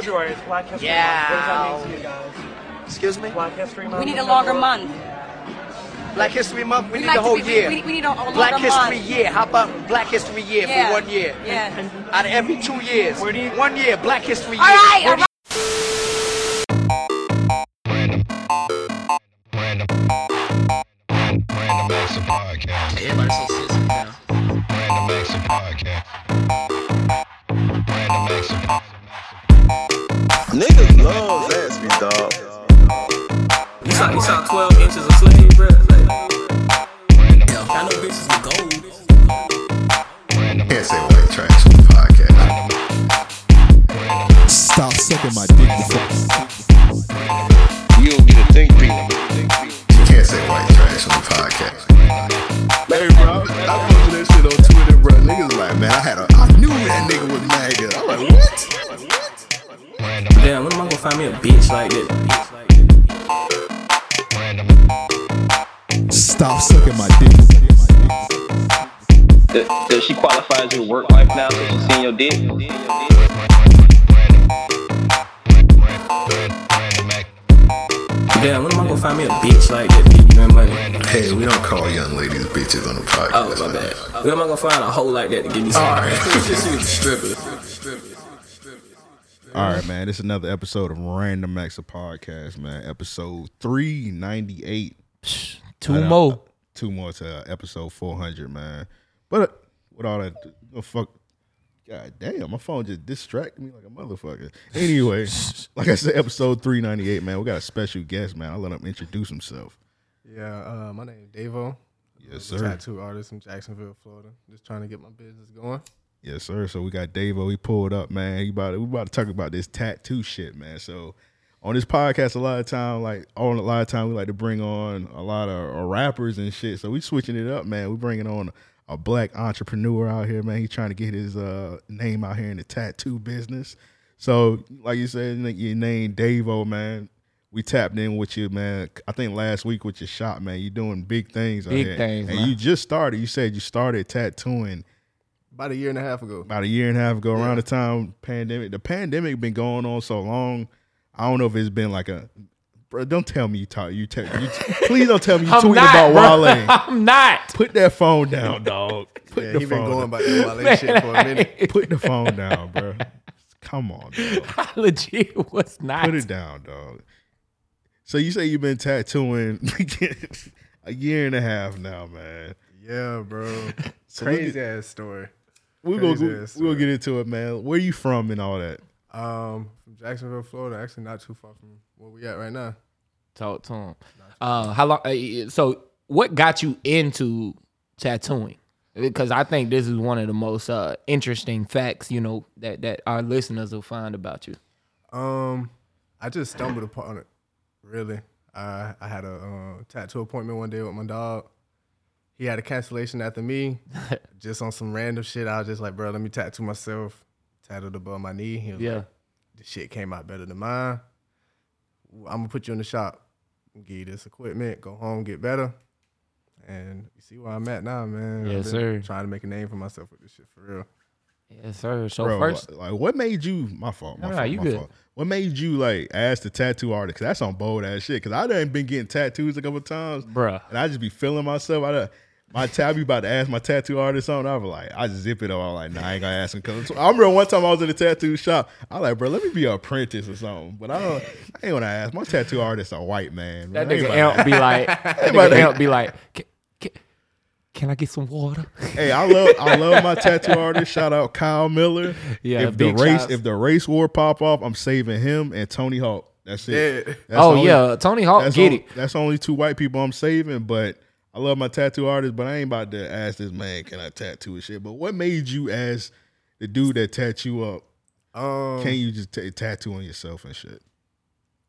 February is Black History Yeah. Month. What does that mean to you guys? Excuse me? Black History Month. We need a longer February. month. Black History Month? We, We need like the whole be- year. we- we need a- a Black History month. Year. How about Black History Year Yeah. for one year? Yeah. Out of every two years. Where do you- One year, Black History Year. All right, Where all. Random. Random. Random Acts Podcast. Everybody so sensitive now. Random Acts Podcast. Random Acts Podcast. Niggas love ass me, dog. You saw, you saw 12 inches of sleeve, bro. Like, Random. I know bitches with gold. Can't say white trash on the podcast. Stop sucking my dick before. You don't get to think people. You can't say white trash on the podcast. Bitch like that? Random. Stop sucking my dick. Does, does she qualify as your work wife now since she's seen your dick? Random Damn, when am I gonna find me a bitch like that? Give me money. Hey, we don't call young ladies bitches on the podcast. Oh, my man. bad. When am I gonna find a hoe like that to give me some? Alright. Just see the stripper. All right, man. This is another episode of Random Acts of Podcast, man. Episode 398. Two Right more. Two more to uh, episode 400, man. But uh, with all that, oh, fuck. God damn, my phone just distracted me like a motherfucker. Anyway, like I said, episode 398, man. We got a special guest, man. I'll let him introduce himself. Yeah, uh, my name is Daivo. Yes, I'm a sir. Tattoo artist from Jacksonville, Florida. Just trying to get my business going. Yes, sir. So we got Daivo. He pulled up, man. He about we about to talk about this tattoo shit, man. So on this podcast, a lot of time, like on a lot of time, we like to bring on a lot of uh, rappers and shit. So we switching it up, man. We bringing on a black entrepreneur out here, man. He's trying to get his uh, name out here in the tattoo business. So like you said, your name Daivo, man. We tapped in with you, man. I think last week with your shop, man. You're doing big things out Big things, and man. you just started. You said you started tattooing About a year and a half ago. about a year and a half ago, around the time pandemic. The pandemic been going on so long. I don't know if it's been like a. Bro, don't tell me you talk. You tell. You please don't tell me you I'm tweeting not, about bro. Wale. I'm not. Put that phone down, dog. Put Yeah, the he been going down. about that Wale shit for a minute. Put the phone down, bro. Come on, dog. I legit was not. Put it down, dog. So you say you've been tattooing a year and a half now, man. Yeah, bro. So Crazy ass story. We gonna we, ass we gonna get into it, man. Where you from and all that? Um, from Jacksonville, Florida. Actually, not too far from where we at right now. Talk to him. Uh, how long? Uh, so, what got you into tattooing? Because I think this is one of the most uh, interesting facts, you know, that that our listeners will find about you. Um, I just stumbled upon it. Really, I I had a uh, tattoo appointment one day with my dog. He had a cancellation after me, just on some random shit. I was just like, bro, let me tattoo myself. Tattooed above my knee. He was Yeah. like, the shit came out better than mine. I'm gonna put you in the shop, give you this equipment, go home, get better. And you see where I'm at now, man. Yes, sir. Trying to make a name for myself with this shit for real. Yes, sir. So Bro, first, like, what made you? My fault. My Nah, fault. you my good. fault. What made you like ask the tattoo artist? Cause that's on bold ass shit. Cause I done been getting tattoos a couple times, Bruh. and I just be feeling myself. I done, my tab be about to ask my tattoo artist on. I was like, I just zip it up. I'm like, nah, I ain't gonna ask him. Cause I remember one time I was in the tattoo shop. I was like, bro, let me be an apprentice or something. But I don't. I ain't gonna ask. My tattoo artist a white man. that bro. I ain't nigga about Amp be like, that nigga to- Amp be like, can, can, can I get some water? Hey, I love I love my tattoo artist. Shout out Kyle Miller. Yeah, if the race shots. if the race war pop off, I'm saving him and Tony Hawk. That's it. Yeah. That's oh only- yeah, Tony Hawk, get on- it. That's only two white people I'm saving, but I love my tattoo artist. But I ain't about to ask this man, can I tattoo his shit? But what made you ask the dude that tattoo you up? Um, Can you just t- tattoo on yourself and shit?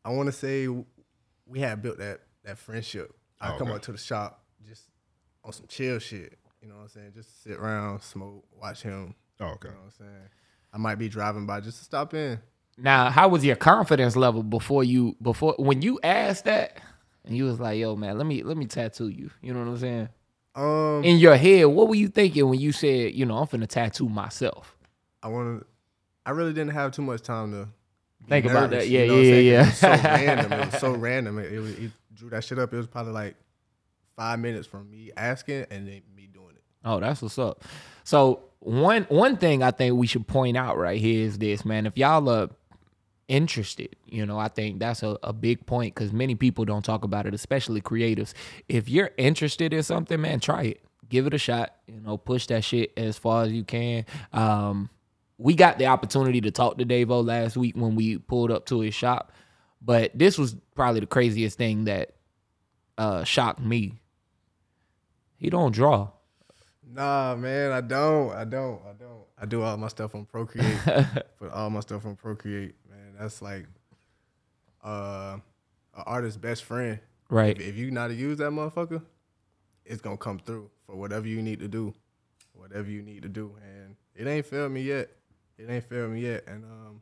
I want to say we had built that that friendship. I Oh, come okay. up to the shop just on some chill shit. You know what I'm saying? Just sit around, smoke, watch him. Oh, okay. You know what I'm saying? I might be driving by just to stop in. Now, how was your confidence level before you before when you asked that and you was like, "Yo, man, let me let me tattoo you." You know what I'm saying? Um, In your head, what were you thinking when you said, "You know, I'm finna tattoo myself"? I want to. I really didn't have too much time to Think about nervous, that. you Yeah, know yeah, yeah. It was so random. It was so random. It, it, was, it drew that shit up. It was probably like five minutes from me asking and then me doing it. Oh, that's what's up. So one one thing I think we should point out right here is this, man. If y'all are interested, you know, I think that's a, a big point because many people don't talk about it, especially creatives. If you're interested in something, man, try it. Give it a shot. You know, push that shit as far as you can. Um, we got the opportunity to talk to Daivo last week when we pulled up to his shop, but this was probably the craziest thing that uh, shocked me. He don't draw. Nah, man, I don't. I don't. I don't. I do all my stuff on Procreate. Put all my stuff on Procreate. That's like uh an artist's best friend. Right. If, if you know how to use that motherfucker, it's gonna come through for whatever you need to do. Whatever you need to do. And it ain't failed me yet. It ain't failed me yet. And um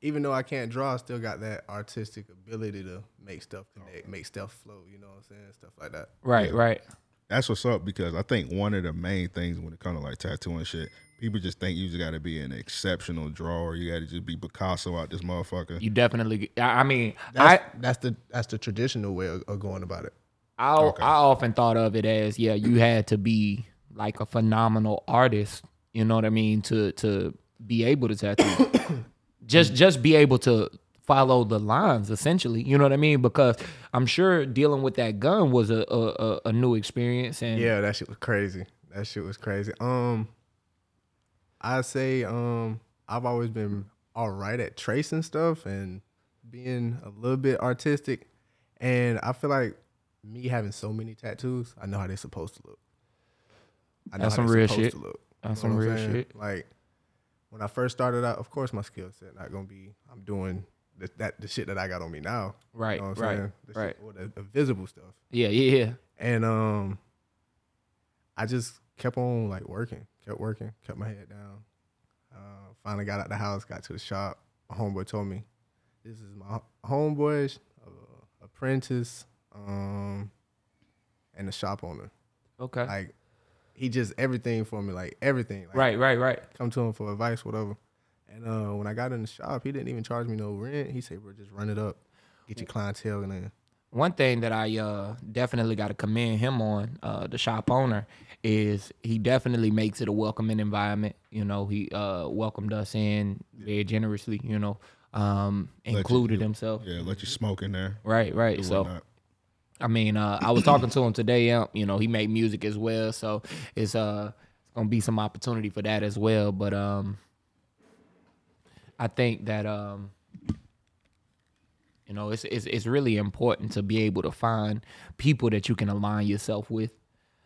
even though I can't draw, I still got that artistic ability to make stuff connect, make stuff flow, you know what I'm saying? Stuff like that. Right, right. That's what's up because I think one of the main things when it comes to like tattooing shit, people just think you just got to be an exceptional drawer. You got to just be Picasso out this motherfucker. You definitely. I I mean, That's, I that's the that's the traditional way of, of going about it. I I often thought of it as yeah, you had to be like a phenomenal artist. You know what I mean to to be able to tattoo. just just be able to follow the lines essentially. You know what I mean? Because I'm sure dealing with that gun was a a, a- a new experience and Yeah, that shit was crazy. That shit was crazy. Um, I say um, I've always been all right at tracing stuff and being a little bit artistic, and I feel like me having so many tattoos, I know how they're supposed to look. I know That's how some they're real supposed shit. to look. That's know some real saying? shit. Like when I first started out, of course my skill set not gonna be. I'm doing the, that the shit that I got on me now. Right, You know what I'm right, saying? The shit- right. or the, the visible stuff. yeah, yeah, yeah. And um, I just kept on like working, kept working, kept my head down. Uh, finally got out the house, got to the shop. My homeboy told me, "This is my homeboy's uh, apprentice, um, and the shop owner. Okay. Like, he just everything for me, like everything. Like, right, right, right. Come to him for advice, whatever. And uh, when I got in the shop, he didn't even charge me no rent. He said, "Bro, just run it up, get your clientele in there." One thing that I uh, definitely got to commend him on, uh, the shop owner, is he definitely makes it a welcoming environment. You know, he uh, welcomed us in very generously. You know, um, Let you included himself. Yeah, let you smoke in there. Right, right. So, whatnot. I mean, uh, I was talking to him today. um, You know, he made music as well, so it's uh, it's gonna be some opportunity for that as well. But um, I think that um, you know, it's it's it's really important to be able to find people that you can align yourself with,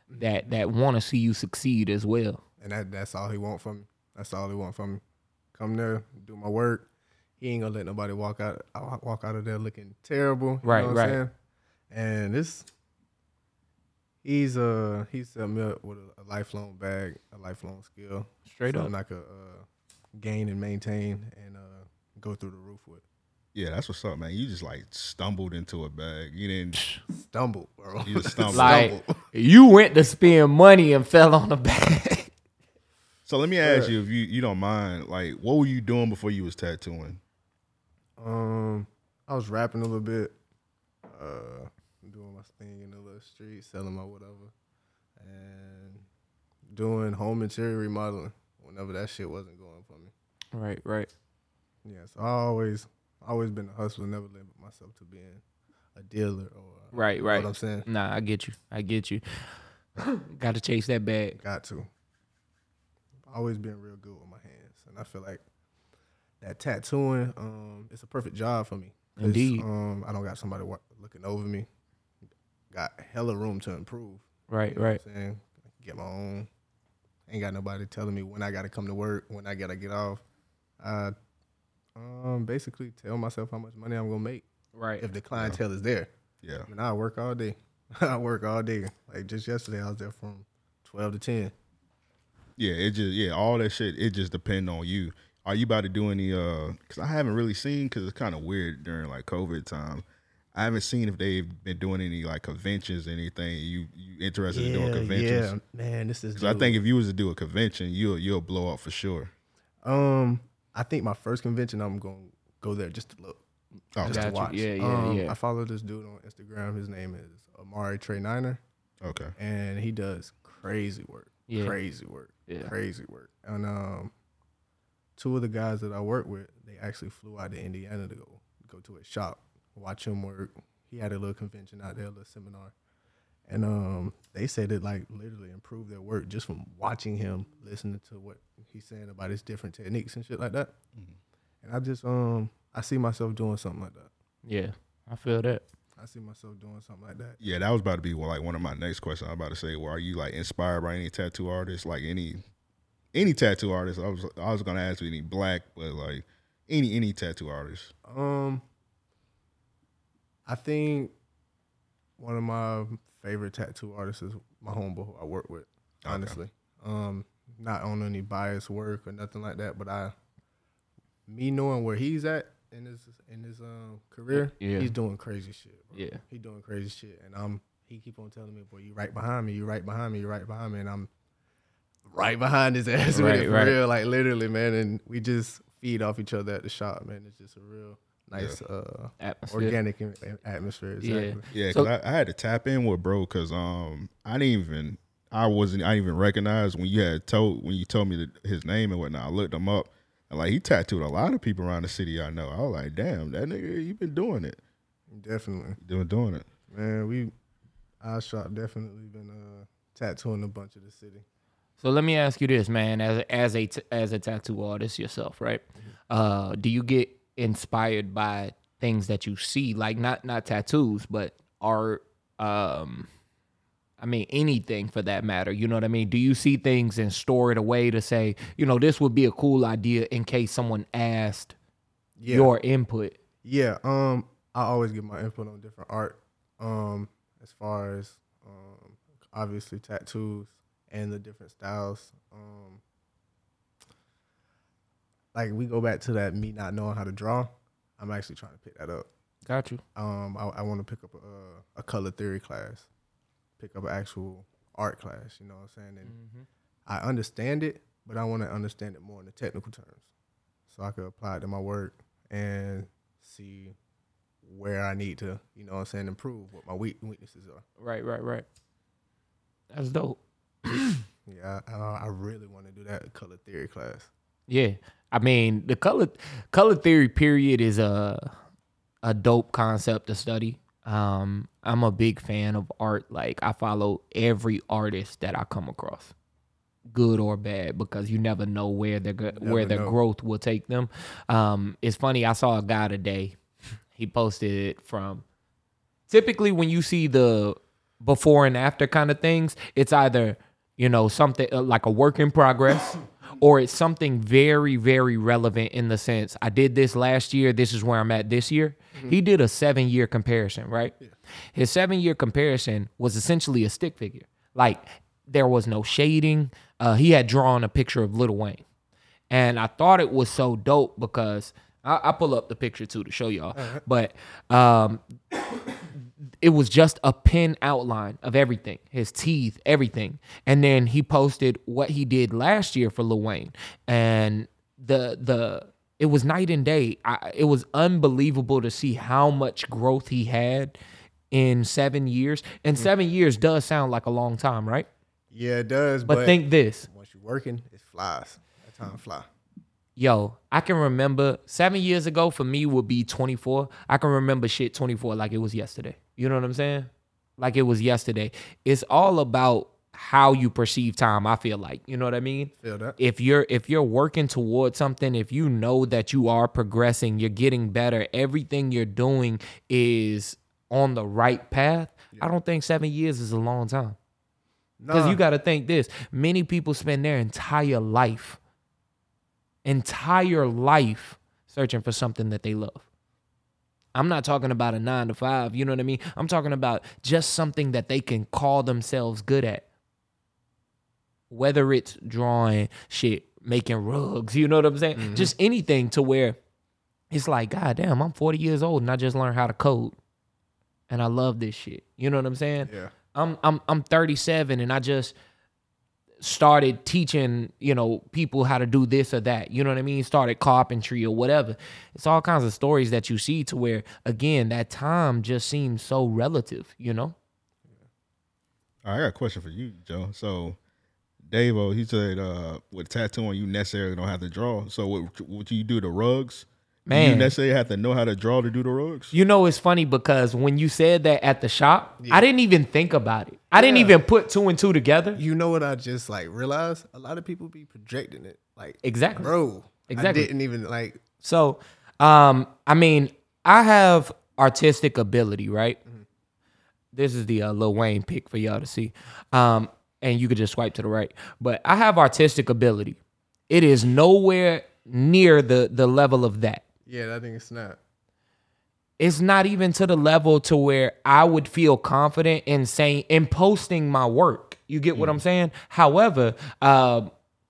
that that want to see you succeed as well. and that that's all he want from me. That's all he want from me. Come there, do my work. He ain't gonna let nobody walk out I walk out of there looking terrible. You Right, know what right. I'm saying? And this he's uh he set me up with a, a lifelong bag, a lifelong skill. Straight up. something I could uh, gain and maintain and uh, go through the roof with. Yeah, that's what's up, man. You just like stumbled into a bag. You didn't Stumble, bro. You just stumbled. Like you went to spend money and fell on the bag. So let me ask you if you you don't mind, like what were you doing before you was tattooing? Um, I was rapping a little bit, uh, doing my thing in the little street, selling my whatever, and doing home interior remodeling whenever that shit wasn't going for me. Right, right. Yeah, so I always, always been a hustler, never limited myself to being a dealer or Right, you know right. What I'm saying, Nah, I get you. I get you. Got to chase that bag. got to. Always been real good with my hands, and I feel like that tattooing, um, it's a perfect job for me. Indeed. Um, I don't got somebody wa- looking over me. Got hella room to improve. Right, You know what right. I'm saying? Get my own. Ain't got nobody telling me when I gotta come to work, when I gotta get off. I um basically tell myself how much money I'm gonna make. Right. If the clientele is there. Yeah. I mean, I work all day. I work all day. Like just yesterday I was there from twelve to ten. Yeah, it just yeah, all that shit. It just depend on you. Are you about to do any? uh Because I haven't really seen because it's kind of weird during like COVID time. I haven't seen if they've been doing any like conventions, anything. You you interested in doing conventions? yeah, man, this is Because I think if you was to do a convention, you'll you'll blow up for sure. Um, I think my first convention, I'm gonna go there just to look, Oh, just to Got you. watch. Yeah, yeah, Um, yeah. I follow this dude on Instagram. His name is Amari Trey Niner, okay. and he does crazy work. Yeah. Crazy work. Yeah. Crazy work. And um, two of the guys that I work with, they actually flew out to Indiana to go go to his shop, watch him work. He had a little convention out there, a little seminar. And um, they said it like literally improved their work just from watching him, listening to what he's saying about his different techniques and shit like that. And I just um I see myself doing something like that. Yeah, I feel that. I see myself doing something like that. Yeah, that was about to be well, like one of my next questions. I'm about to say, well, are you like inspired by any tattoo artists, like any any tattoo artist? I was I was gonna ask you any black, but like any any tattoo artist. Um, I think one of my favorite tattoo artist is my homeboy who I work with. Honestly, um, not on any biased work or nothing like that, but I, me knowing where he's at in his in his um career, Yeah. he's doing crazy shit. Bro. Yeah. he doing crazy shit, and I'm he keep on telling me, boy, you right behind me, you right behind me, you right behind me, and I'm right behind his ass with it for right. real, like literally, man, and we just feed off each other at the shop, man. It's just a real nice uh Atmosphere. organic in- in- atmosphere. Exactly. Yeah, So- because I, I had to tap in with bro because um I didn't even I wasn't I didn't even recognize when you had told when you told me the, his name and whatnot. I looked him up and like he tattooed a lot of people around the city I know. I was like, damn, that nigga, he been doing it, Definitely, doing doing it. man. We our shop definitely been uh tattooing a bunch of the city. So let me ask you this, man, as as a t- as a tattoo artist yourself, right? Uh, do you get inspired by things that you see, like not not tattoos, but art? Um, I mean, anything for that matter. You know what I mean? Do you see things and store it away to say, you know, this would be a cool idea in case someone asked Yeah. your input? Yeah, um, I always get my input on different art. Um, as far as um, obviously tattoos and the different styles. Um, like we go back to that me not knowing how to draw. I'm actually trying to pick that up. Got you. Um, I, I want to pick up a, a color theory class, pick up an actual art class. You know what I'm saying? And I understand it, but I want to understand it more in the technical terms, so I could apply it to my work and see where I need to, you know what I'm saying, improve what my weak weaknesses are. Right, right, right. That's dope. Yeah, I, I really want to do that color theory class. Yeah, I mean the color color theory period is a a dope concept to study. Um, I'm a big fan of art. Like I follow every artist that I come across, good or bad, because you never know where their where their know. growth will take them. Um, it's funny. I saw a guy today. He posted it from. Typically, when you see the before and after kind of things, it's either you know something uh, like a work in progress or it's something very very relevant in the sense i did this last year this is where i'm at this year. He did a seven year comparison right? His seven year comparison was essentially a stick figure. Like there was no shading. Uh, he had drawn a picture of Lil wayne. And I thought it was so dope because I, I pull up the picture too to show y'all. But um, it was just a pen outline of everything, his teeth, everything, and then he posted what he did last year for Lil Wayne, and the the it was night and day. I, it was unbelievable to see how much growth he had in seven years. And mm. seven years does sound like a long time, right? Yeah, it does. But, But, think this. once you're working, it flies. That time fly. Yo, I can remember seven years ago for me would be 24. I can remember shit 24 like it was yesterday. You know what I'm saying? Like it was yesterday. It's all about how you perceive time, I feel like. You know what I mean? Feel that. If you're if you're working towards something, if you know that you are progressing, you're getting better, everything you're doing is on the right path, I don't think 7 years is a long time. Because Nah. you got to think this many people spend their entire life, entire life searching for something that they love. I'm not talking about a nine to five, you know what I mean? I'm talking about just something that they can call themselves good at. Whether it's drawing, shit, making rugs, you know what I'm saying? Mm-hmm. Just anything to where it's like, God damn, I'm 40 years old and I just learned how to code. And I love this shit. You know what I'm saying? Yeah. I'm I'm I'm 37 and I just started teaching, you know, people how to do this or that. You know what I mean? Started carpentry or whatever. It's all kinds of stories that you see to where again, that time just seems so relative, you know? I got a question for you, Joe. So, Dave, he said, uh, with tattooing, you necessarily don't have to draw. So, what, what do you do the rugs? Do you Man. necessarily have to know how to draw to do the rugs? You know, it's funny because when you said that at the shop, I didn't even think about it. I didn't even put two and two together. You know what I just like realized? A lot of people be projecting it. Like Exactly. bro. Exactly. I didn't even like So, um, I mean, I have artistic ability, right? This is the uh, Lil Wayne pick for y'all to see, um, and you could just swipe to the right. But I have artistic ability. It is nowhere near the the level of that. Yeah, that thing is snap. It's not even to the level to where I would feel confident in saying in posting my work. You get what I'm saying? However, uh,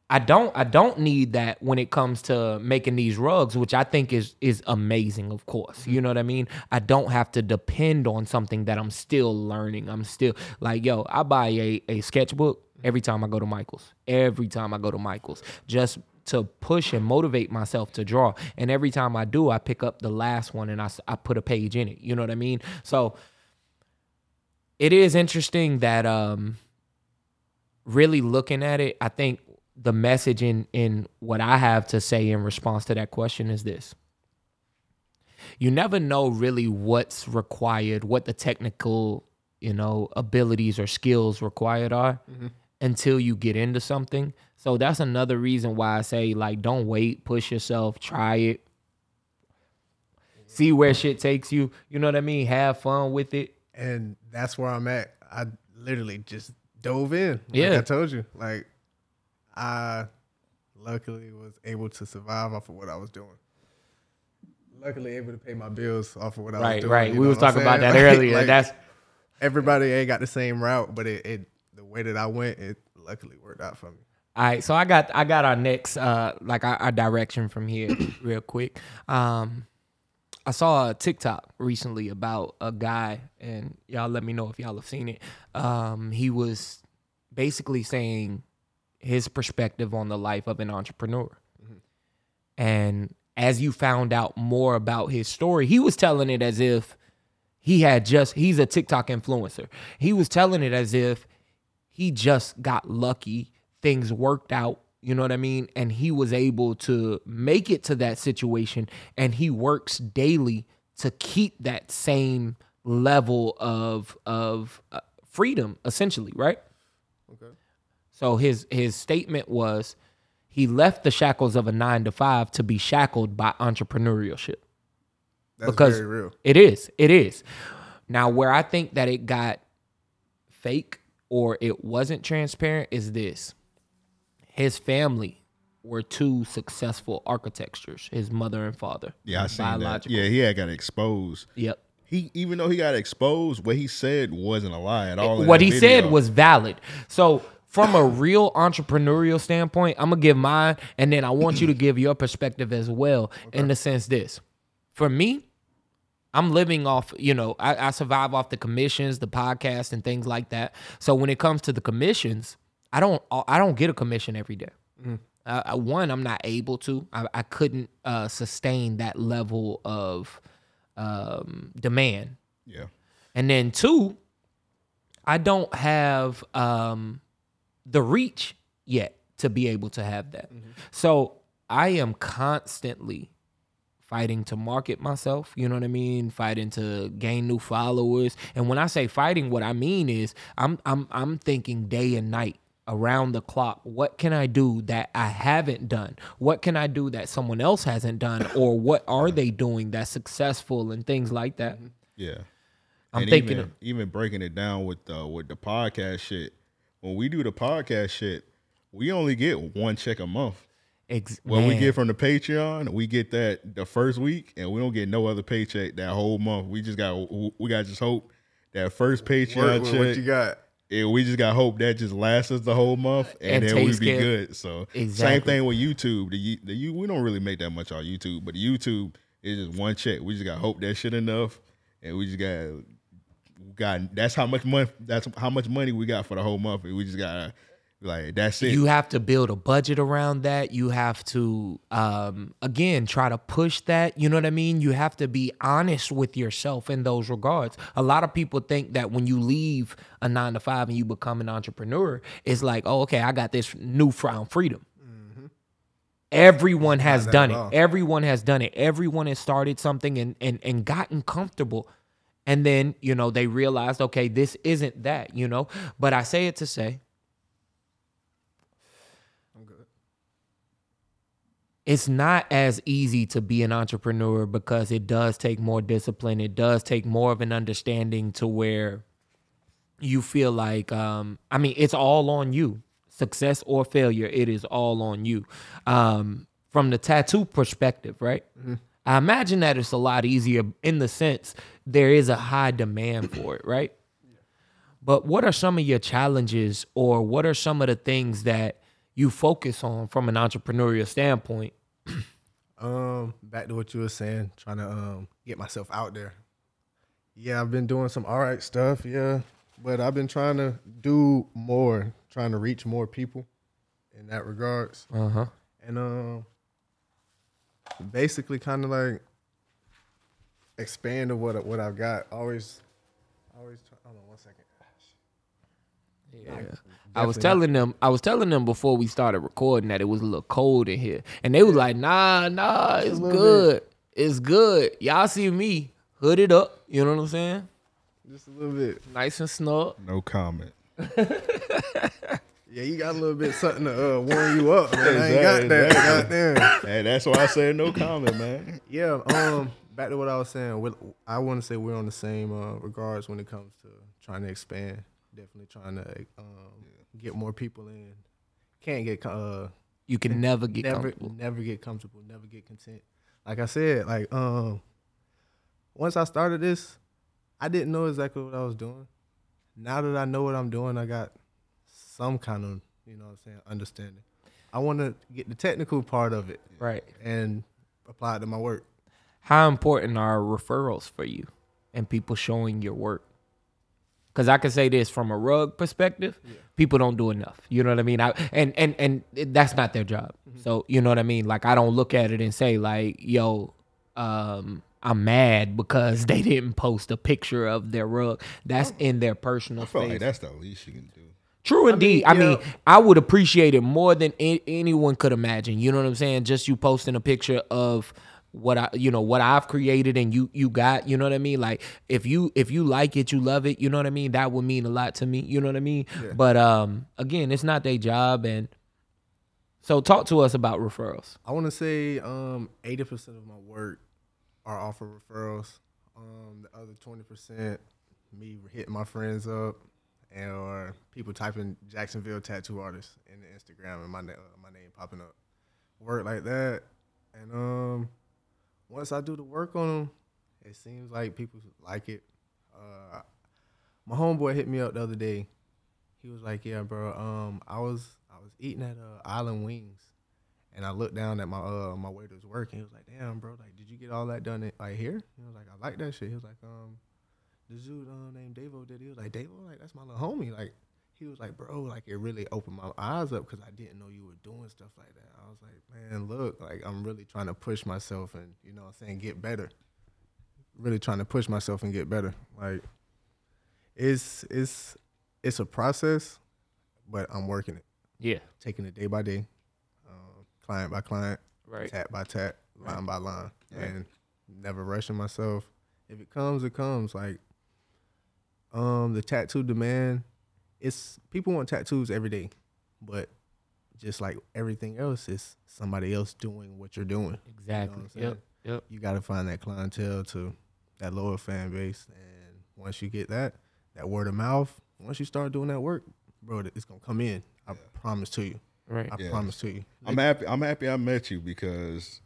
I don't I don't need that when it comes to making these rugs, which I think is is amazing, of course. You know what I mean? I don't have to depend on something that I'm still learning. I'm still like, yo, I buy a, a sketchbook every time I go to Michael's. Every time I go to Michael's. Just to push and motivate myself to draw. And every time I do, I pick up the last one and I, I put a page in it. You know what I mean? So it is interesting that um really looking at it, I think the message in in what I have to say in response to that question is this. You never know really what's required, what the technical, you know, abilities or skills required are until you get into something. So that's another reason why I say like don't wait, push yourself, try it. See where shit takes you. You know what I mean? Have fun with it. And that's where I'm at. I literally just dove in. Like Yeah. I told you. Like I luckily was able to survive off of what I was doing. Luckily able to pay my bills off of what I was doing. right. you We was talking about that Like- earlier. like, That's everybody ain't got the same route, but it, it way that I went, it luckily worked out for me. All right, so I got I got our next uh like our, our direction from here real quick. Um I saw a TikTok recently about a guy and y'all let me know if y'all have seen it. Um he was basically saying his perspective on the life of an entrepreneur. And as you found out more about his story, he was telling it as if he had just he's a TikTok influencer. He was telling it as if he just got lucky, things worked out, you know what I mean? And he was able to make it to that situation and he works daily to keep that same level of of uh, freedom essentially, right? Okay. So his his statement was he left the shackles of a 9 to 5 to be shackled by entrepreneurship That's because very real. it is. It is. Now, where I think that it got fake or it wasn't transparent is this: his family were two successful architectures. His mother and father. Yeah, I seen that. Yeah, he had got exposed. Yep. He even though he got exposed, what he said wasn't a lie at all. what he video. said was valid. So from a real entrepreneurial standpoint, I'm gonna give mine, and then I want you to give your perspective as well. In the sense, this for me, I'm living off. You know, I, I survive off the commissions, the podcast, and things like that. So when it comes to the commissions, I don't. I don't get a commission every day. Uh, I- one, I'm not able to. I, I couldn't uh, sustain that level of um, demand. yeah. And then two, I don't have um the reach yet to be able to have that. So I am constantly fighting to market myself, you know what I mean? Fighting to gain new followers. And when I say fighting, what I mean is I'm I'm I'm thinking day and night around the clock what can i do that i haven't done what can i do that someone else hasn't done or what are they doing that's successful and things like that mm-hmm. Yeah. I'm and thinking even, of- even breaking it down with the with the podcast shit. When we do the podcast shit, we only get one check a month. Ex- What we get from the Patreon, we get that the first week, and we don't get no other paycheck that whole month. We just got we got just hope that first Patreon Work check. what you got. and we just got hope that just lasts us the whole month, and, And then we takes be care- good. So same thing with YouTube. The you- the you we don't really make that much on YouTube, but YouTube is just one check. We just got hope that shit enough, and we just got got that's how much money that's how much money we got for the whole month. And we just got Like that's it. You have to build a budget around that. You have to, um, again, try to push that. You know what I mean? You have to be honest with yourself in those regards. A lot of people think that when you leave a nine to five and you become an entrepreneur, it's like, oh, okay, I got this newfound freedom. Everyone has done it. Everyone has done it. Everyone has started something and, and and gotten comfortable. And then, you know, they realized, okay, this isn't that, you know. But I say it to say, it's not as easy to be an entrepreneur because it does take more discipline. It does take more of an understanding to where you feel like um I mean it's all on you. Success or failure, it is all on you. Um from the tattoo perspective, right? I imagine that it's a lot easier in the sense there is a high demand for it, right? But what are some of your challenges or what are some of the things that you focus on from an entrepreneurial standpoint? Um, back to what you were saying, trying to um get myself out there. Yeah, I've been doing some all right stuff, yeah, but I've been trying to do more, trying to reach more people in that regards, Uh-huh. and um, basically kind of like expand of what what I've got. Always, always. Try, hold on one second. I was telling them, I was telling them before we started recording that it was a little cold in here, and they was like, "Nah, nah, it's little good, it's good." Y'all see me hooded up, you know what I'm saying? Just a little bit. Nice and snug. no comment. Yeah, you got a little bit something to uh, warm you up, man. I ain't got that. exactly. Goddamn. Hey, that's why I said no comment, man. Yeah, um, back to what I was saying. we I want to say we're on the same uh, regards when it comes to trying to expand. Definitely trying to um, get more people in. Can't get uh, You can never get never comfortable. never get comfortable. Never get content. Like I said, like um, once I started this, I didn't know exactly what I was doing. Now that I know what I'm doing, I got some kind of you know what I'm saying understanding. I want to get the technical part of it Right. and apply it to my work. How important are referrals for you and people showing your work? Because I can say this from a rug perspective, people don't do enough. You know what I mean? I, and and and that's not their job. So you know what I mean? Like I don't look at it and say like, "Yo, um, I'm mad because they didn't post a picture of their rug." That's in their personal I feel space. like that's the least you can do. True indeed. I mean, yeah. I would appreciate it more than a- anyone could imagine. You know what I'm saying? Just you posting a picture of what I, you know, what I've created and you you got. You know what I mean? Like if you if you like it, you love it. You know what I mean? That would mean a lot to me. You know what I mean? But um, again, it's not their job, and so talk to us about referrals. I want to say um, 80% of my work are off of referrals. Um, the other 20%, me hitting my friends up, and or people typing Jacksonville tattoo artist in the Instagram and my na- uh, my name popping up. Work like that, and um, once I do the work on them, it seems like people like it. Uh, my homeboy hit me up the other day. He was like, "Yeah, bro. Um, I was I was eating at uh, Island Wings, and I looked down at my uh my waiter's work, and he was like, "Damn, bro. Like, did you get all that done like here?" He was like, "I like that shit." He was like, "Um, the dude uh, named Daivo did." it." He was like, "Daivo, like that's my little homie." Like, he was like, "Bro, like it really opened my eyes up because I didn't know you were doing stuff like that." I was like, "Man, look, like I'm really trying to push myself and you know, what I'm saying get better. Really trying to push myself and get better. Like, it's it's it's a process, but I'm working it, Yeah. taking it day by day, um, client by client, Right. tat by tat, line by line, and never rushing myself. If it comes, it comes. Like, um, the tattoo demand, it's people want tattoos every day, but just like everything else, it's somebody else doing what you're doing. Exactly. what I'm yep. Yep. You got to find that clientele to that lower fan base, and once you get that, that word of mouth, once you start doing that work, bro, it's gonna come in. I promise to you. Right. I Yes. promise to you. I'm happy. I'm happy I met you because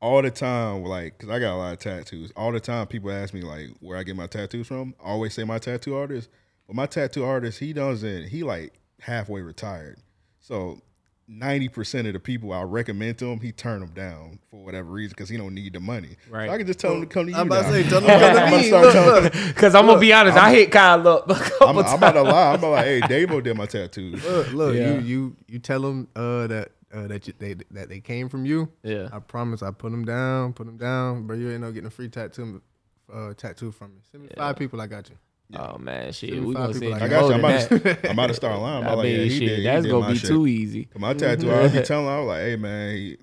all the time, like, cause I got a lot of tattoos. All the time, people ask me like where I get my tattoos from. I always say my tattoo artist, but my tattoo artist, he doesn't. He like halfway retired. So ninety percent of the people I recommend to him, he turn them down for whatever reason because he don't need the money. Right. So I can just tell him to come to you. I'm about to now. say, tell them to come to I'm gonna me. start Look, telling- look. Because I'm gonna be honest, i hit Kyle up a couple I'm, I'm times. about to lie. I'm about like, hey, Daivo did my tattoos. Look, look, Yeah. you you you tell them uh, that uh, that you, they that they came from you. Yeah. I promise. I put them down, put them down, but you ain't no getting a free tattoo, uh, tattoo from me. Send me five people, I got you. Oh man, shit, we gonna say like I got you. I'm about, to. I'm about to start lying. I'm I like, mean, yeah, shit, did. that's gonna be shit. too easy. My tattoo, I be telling him, I was like, hey man, he,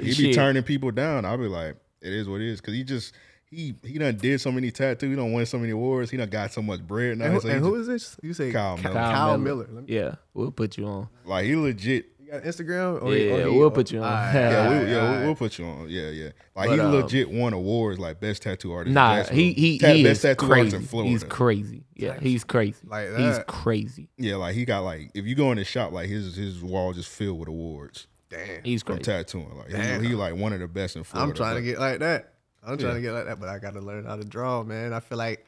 he be turning people down. I'll be like, it is what it is. Cause he just he he done did so many tattoos, he done won so many awards, he done got so much bread now. And, who, so and who just- is this? You say Kyle Kyle, Miller. Kyle, Miller. Yeah, we'll put you on. like he legit You got Instagram? Or Yeah, or we'll put you on. Alright, Yeah, Yeah, alright, we, yeah, we'll, we'll put you on. Yeah, yeah. Like But, he um, legit won awards like best tattoo artist. Nah, basketball. he he, Ta- he best is tattoo artist crazy. in Florida. He's crazy. Yeah, he's crazy. Like that. he's crazy. Yeah, like he got like if you go in his shop, like his his wall just filled with awards Damn. He's from crazy. tattooing. Like Damn. he, he like one of the best in Florida. I'm trying to get like that. I'm trying Yeah. to get like that, but I got to learn how to draw, man. I feel like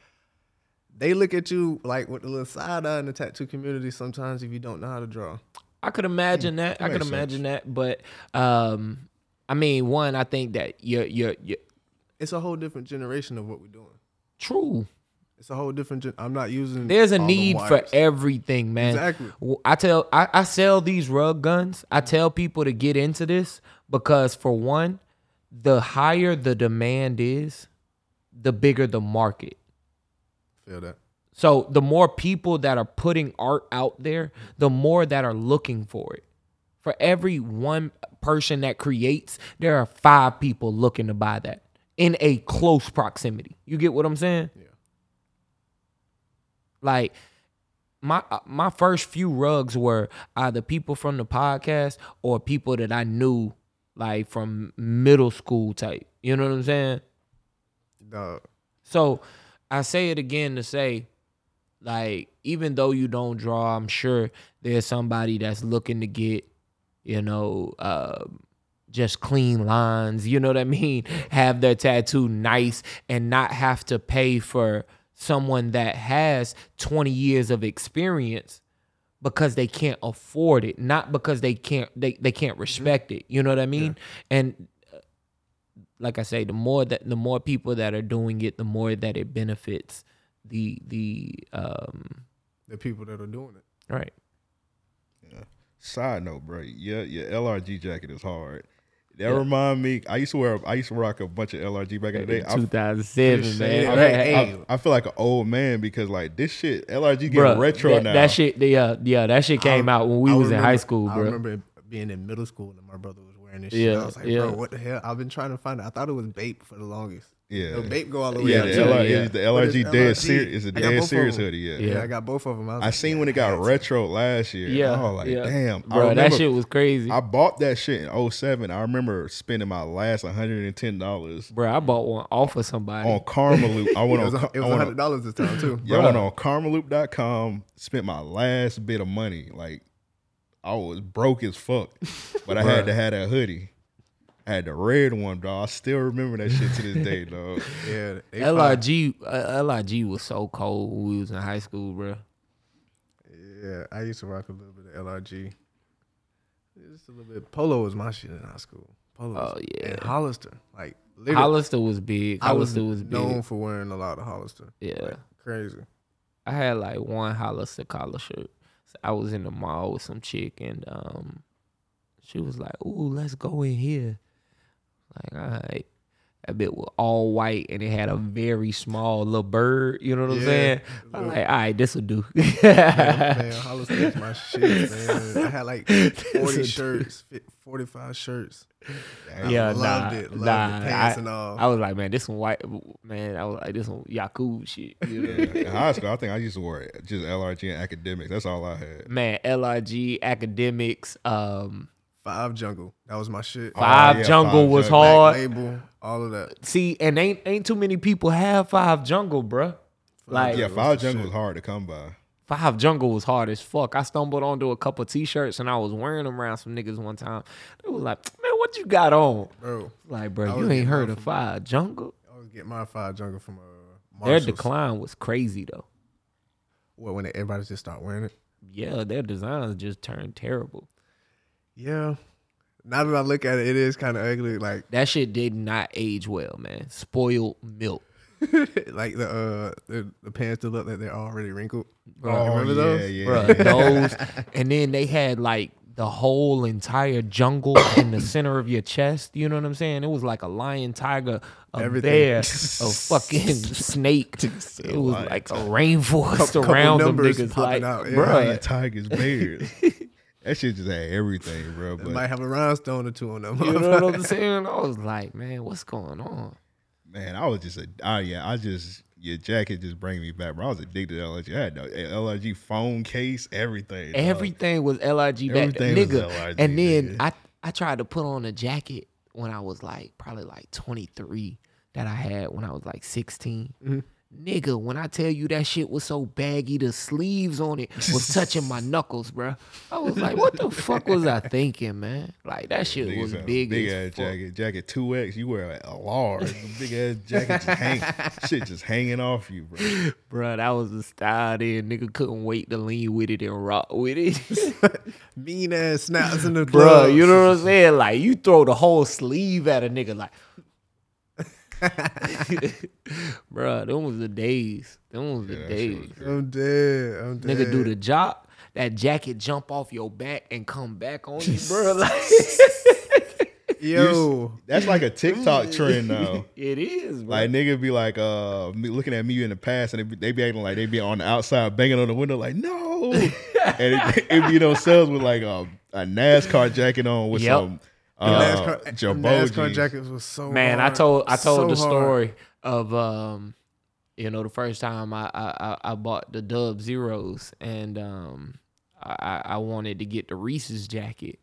they look at you like with the little side eye in the tattoo community sometimes if you don't know how to draw. I could imagine that. I could imagine that. But um, I mean, one, I think that you're you're, you're It's a whole different generation of what we're doing. true. It's a whole different. Gen- I'm not using. There's a need for everything, man. Exactly. I tell I, I sell these rug guns. I tell people to get into this because for one, the higher the demand is, the bigger the market. Feel that. So the more people that are putting art out there, the more that are looking for it. For every one person that creates, there are five people looking to buy that in a close proximity. You get what I'm saying? Yeah. Like my uh, my first few rugs were either people from the podcast or people that I knew like from middle school type. You know what I'm saying? Dog. So I say it again to say, like, even though you don't draw, I'm sure there's somebody that's looking to get, you know, um, just clean lines, you know what I mean? Have their tattoo nice and not have to pay for someone that has 20 years of experience because they can't afford it, not because they can't they, they can't respect it. You know what I mean? And like I say, the more that the more people that are doing it, the more that it benefits the the um The people that are doing it. right. Yeah. Side note, bro. Yeah, your LRG jacket is hard. That remind me. I used to wear. I used to rock a bunch of LRG back in the day. I, 2007, Shit, man. I- hey, I, I feel like an old man because like this shit, LRG getting bruh, retro that, now. That shit, yeah, yeah, that shit came I- out when we I was in high school, I remember being in middle school and my brother was wearing this shit. Yeah, I was like, yeah. bro, what the hell? I've been trying to find it. I thought it was Bape for the longest. Yeah. No, Bape go all the way Yeah, up the, to LR, yeah. the But it's LRG dead LRG. serious. It's a I got dead serious hoodie. Yeah. Yeah, I got both of them. I, I seen when it got retro last year. Yeah, I was like, yeah. damn. I Bro, that shit was crazy. I bought that shit in 07. I remember spending my last $110 bro, I bought one off of somebody. on Karmaloop. I It went was, on, a- it I was hundred dollars this time too. yeah, I went on Karmaloop.com, spent my last bit of money. Like, I was broke as fuck, but I had to have that hoodie. I had the red one, dog. I still remember that shit to this day, dog. Yeah, they fire. LRG, uh, LRG was so cold when we was in high school, bro. Yeah, I used to rock a little bit of LRG. Just a little bit. Polo was my shit in high school. Polo. Oh, yeah. And Hollister, like literally, Hollister was big. I was, Hollister was, big. known for wearing a lot of Hollister. Yeah. Like, crazy. I had like one Hollister collar shirt. So I was in the mall with some chick and um she was like, Ooh, let's go in here. Like, all right. That bit was all white and it had a very small little bird, you know what I'm Yeah. saying? I'm like, all right, this'll do. Man, Hollister is my shit, man. I had like 40 shirts, 45 shirts. I yeah, loved nah, it. Loved nah, the pants I, and all. I was like, man, this one white, man. I was like, this one Yaku shit. You know? In high school, I think I used to wear just LRG and Akademiks. That's all I had. man, LRG Akademiks, um, Five Jungle. That was my shit. Five yeah, Jungle Five was Jungle. Black hard. label, all of that. See, and ain't ain't too many people have five jungle, bruh. Like Yeah, was Five the Jungle shit. was hard to come by. five jungle was hard as fuck. I stumbled onto a couple t-shirts and I was wearing them around some niggas one time. They was like, man, what you got on? Bro, Like, bro, you ain't heard of from- five jungle? I was getting my Five Jungle from uh, Their decline was crazy though. What, when everybody just start wearing it? Yeah, their designs just turned terrible. Yeah. Now that I look at it, it is kind of ugly. Like That shit did not age well, man. Spoiled milk. like the uh the, the pants that look like they're already wrinkled. Bro, Oh, remember yeah, those? yeah. Bruh, those. And then they had like the whole entire jungle in the center of your chest. You know what I'm saying? It was like a lion, tiger, a Everything. bear, a fucking snake. It was lion, like a rainforest Couple- couple around them numbers niggas. popping Like, out, yeah. bruh, Lion, tigers, bears. That shit just had everything, bro. They But might have a rhinestone or two on them. You know what I'm saying? I was like, man, what's going on? man, I was just a, oh yeah, I just your jacket just bring me back, bro. I was addicted to LRG. I had the LRG phone case, everything. dog. Everything was LRG back, Everything was nigga. LRG, and then nigga. I I tried to put on a jacket when I was like probably like 23 that I had when I was like 16. Mm-hmm. Nigga, when I tell you that shit was so baggy, the sleeves on it was touching my knuckles, bro. I was like, what the fuck was I thinking, man? Like that shit Niggas was big, big as ass fuck. jacket, jacket two X. You wear a large, big ass jacket, just hang, shit just hanging off you, bro. Bro, that was the style then. Nigga couldn't wait to lean with it and rock with it. Mean ass snaps in the club. you know what I'm saying? Like you throw the whole sleeve at a nigga like Bruh, them was the days. Them was the that days. was. I'm dead. I'm dead. Nigga do the job, that jacket jump off your back and come back on you, bruh. Like Yo, That's like a TikTok trend now. it is, bro. Like nigga be like uh me looking at me in the past and they be, they be acting like they be on the outside banging on the window like no, and it, it be themselves with like a, a NASCAR jacket on with Yep. some the uh, NASCAR, the Jabot NASCAR jeans. jackets was so Man, I told I told So the hard. story of um, you know, the first time I I, I- I bought the Dub Zeros and um, I I I wanted to get the Reese's jacket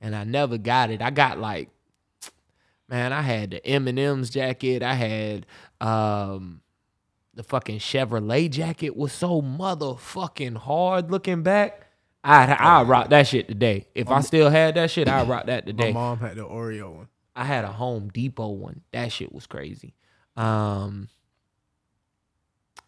and I never got it. I got like, man, I had the M and M's jacket. I had um. The fucking Chevrolet jacket was so motherfucking hard looking back. I I rock that shit today. If I still had that shit, I rock that today. My mom had the Oreo one. I had a Home Depot one. That shit was crazy. Um,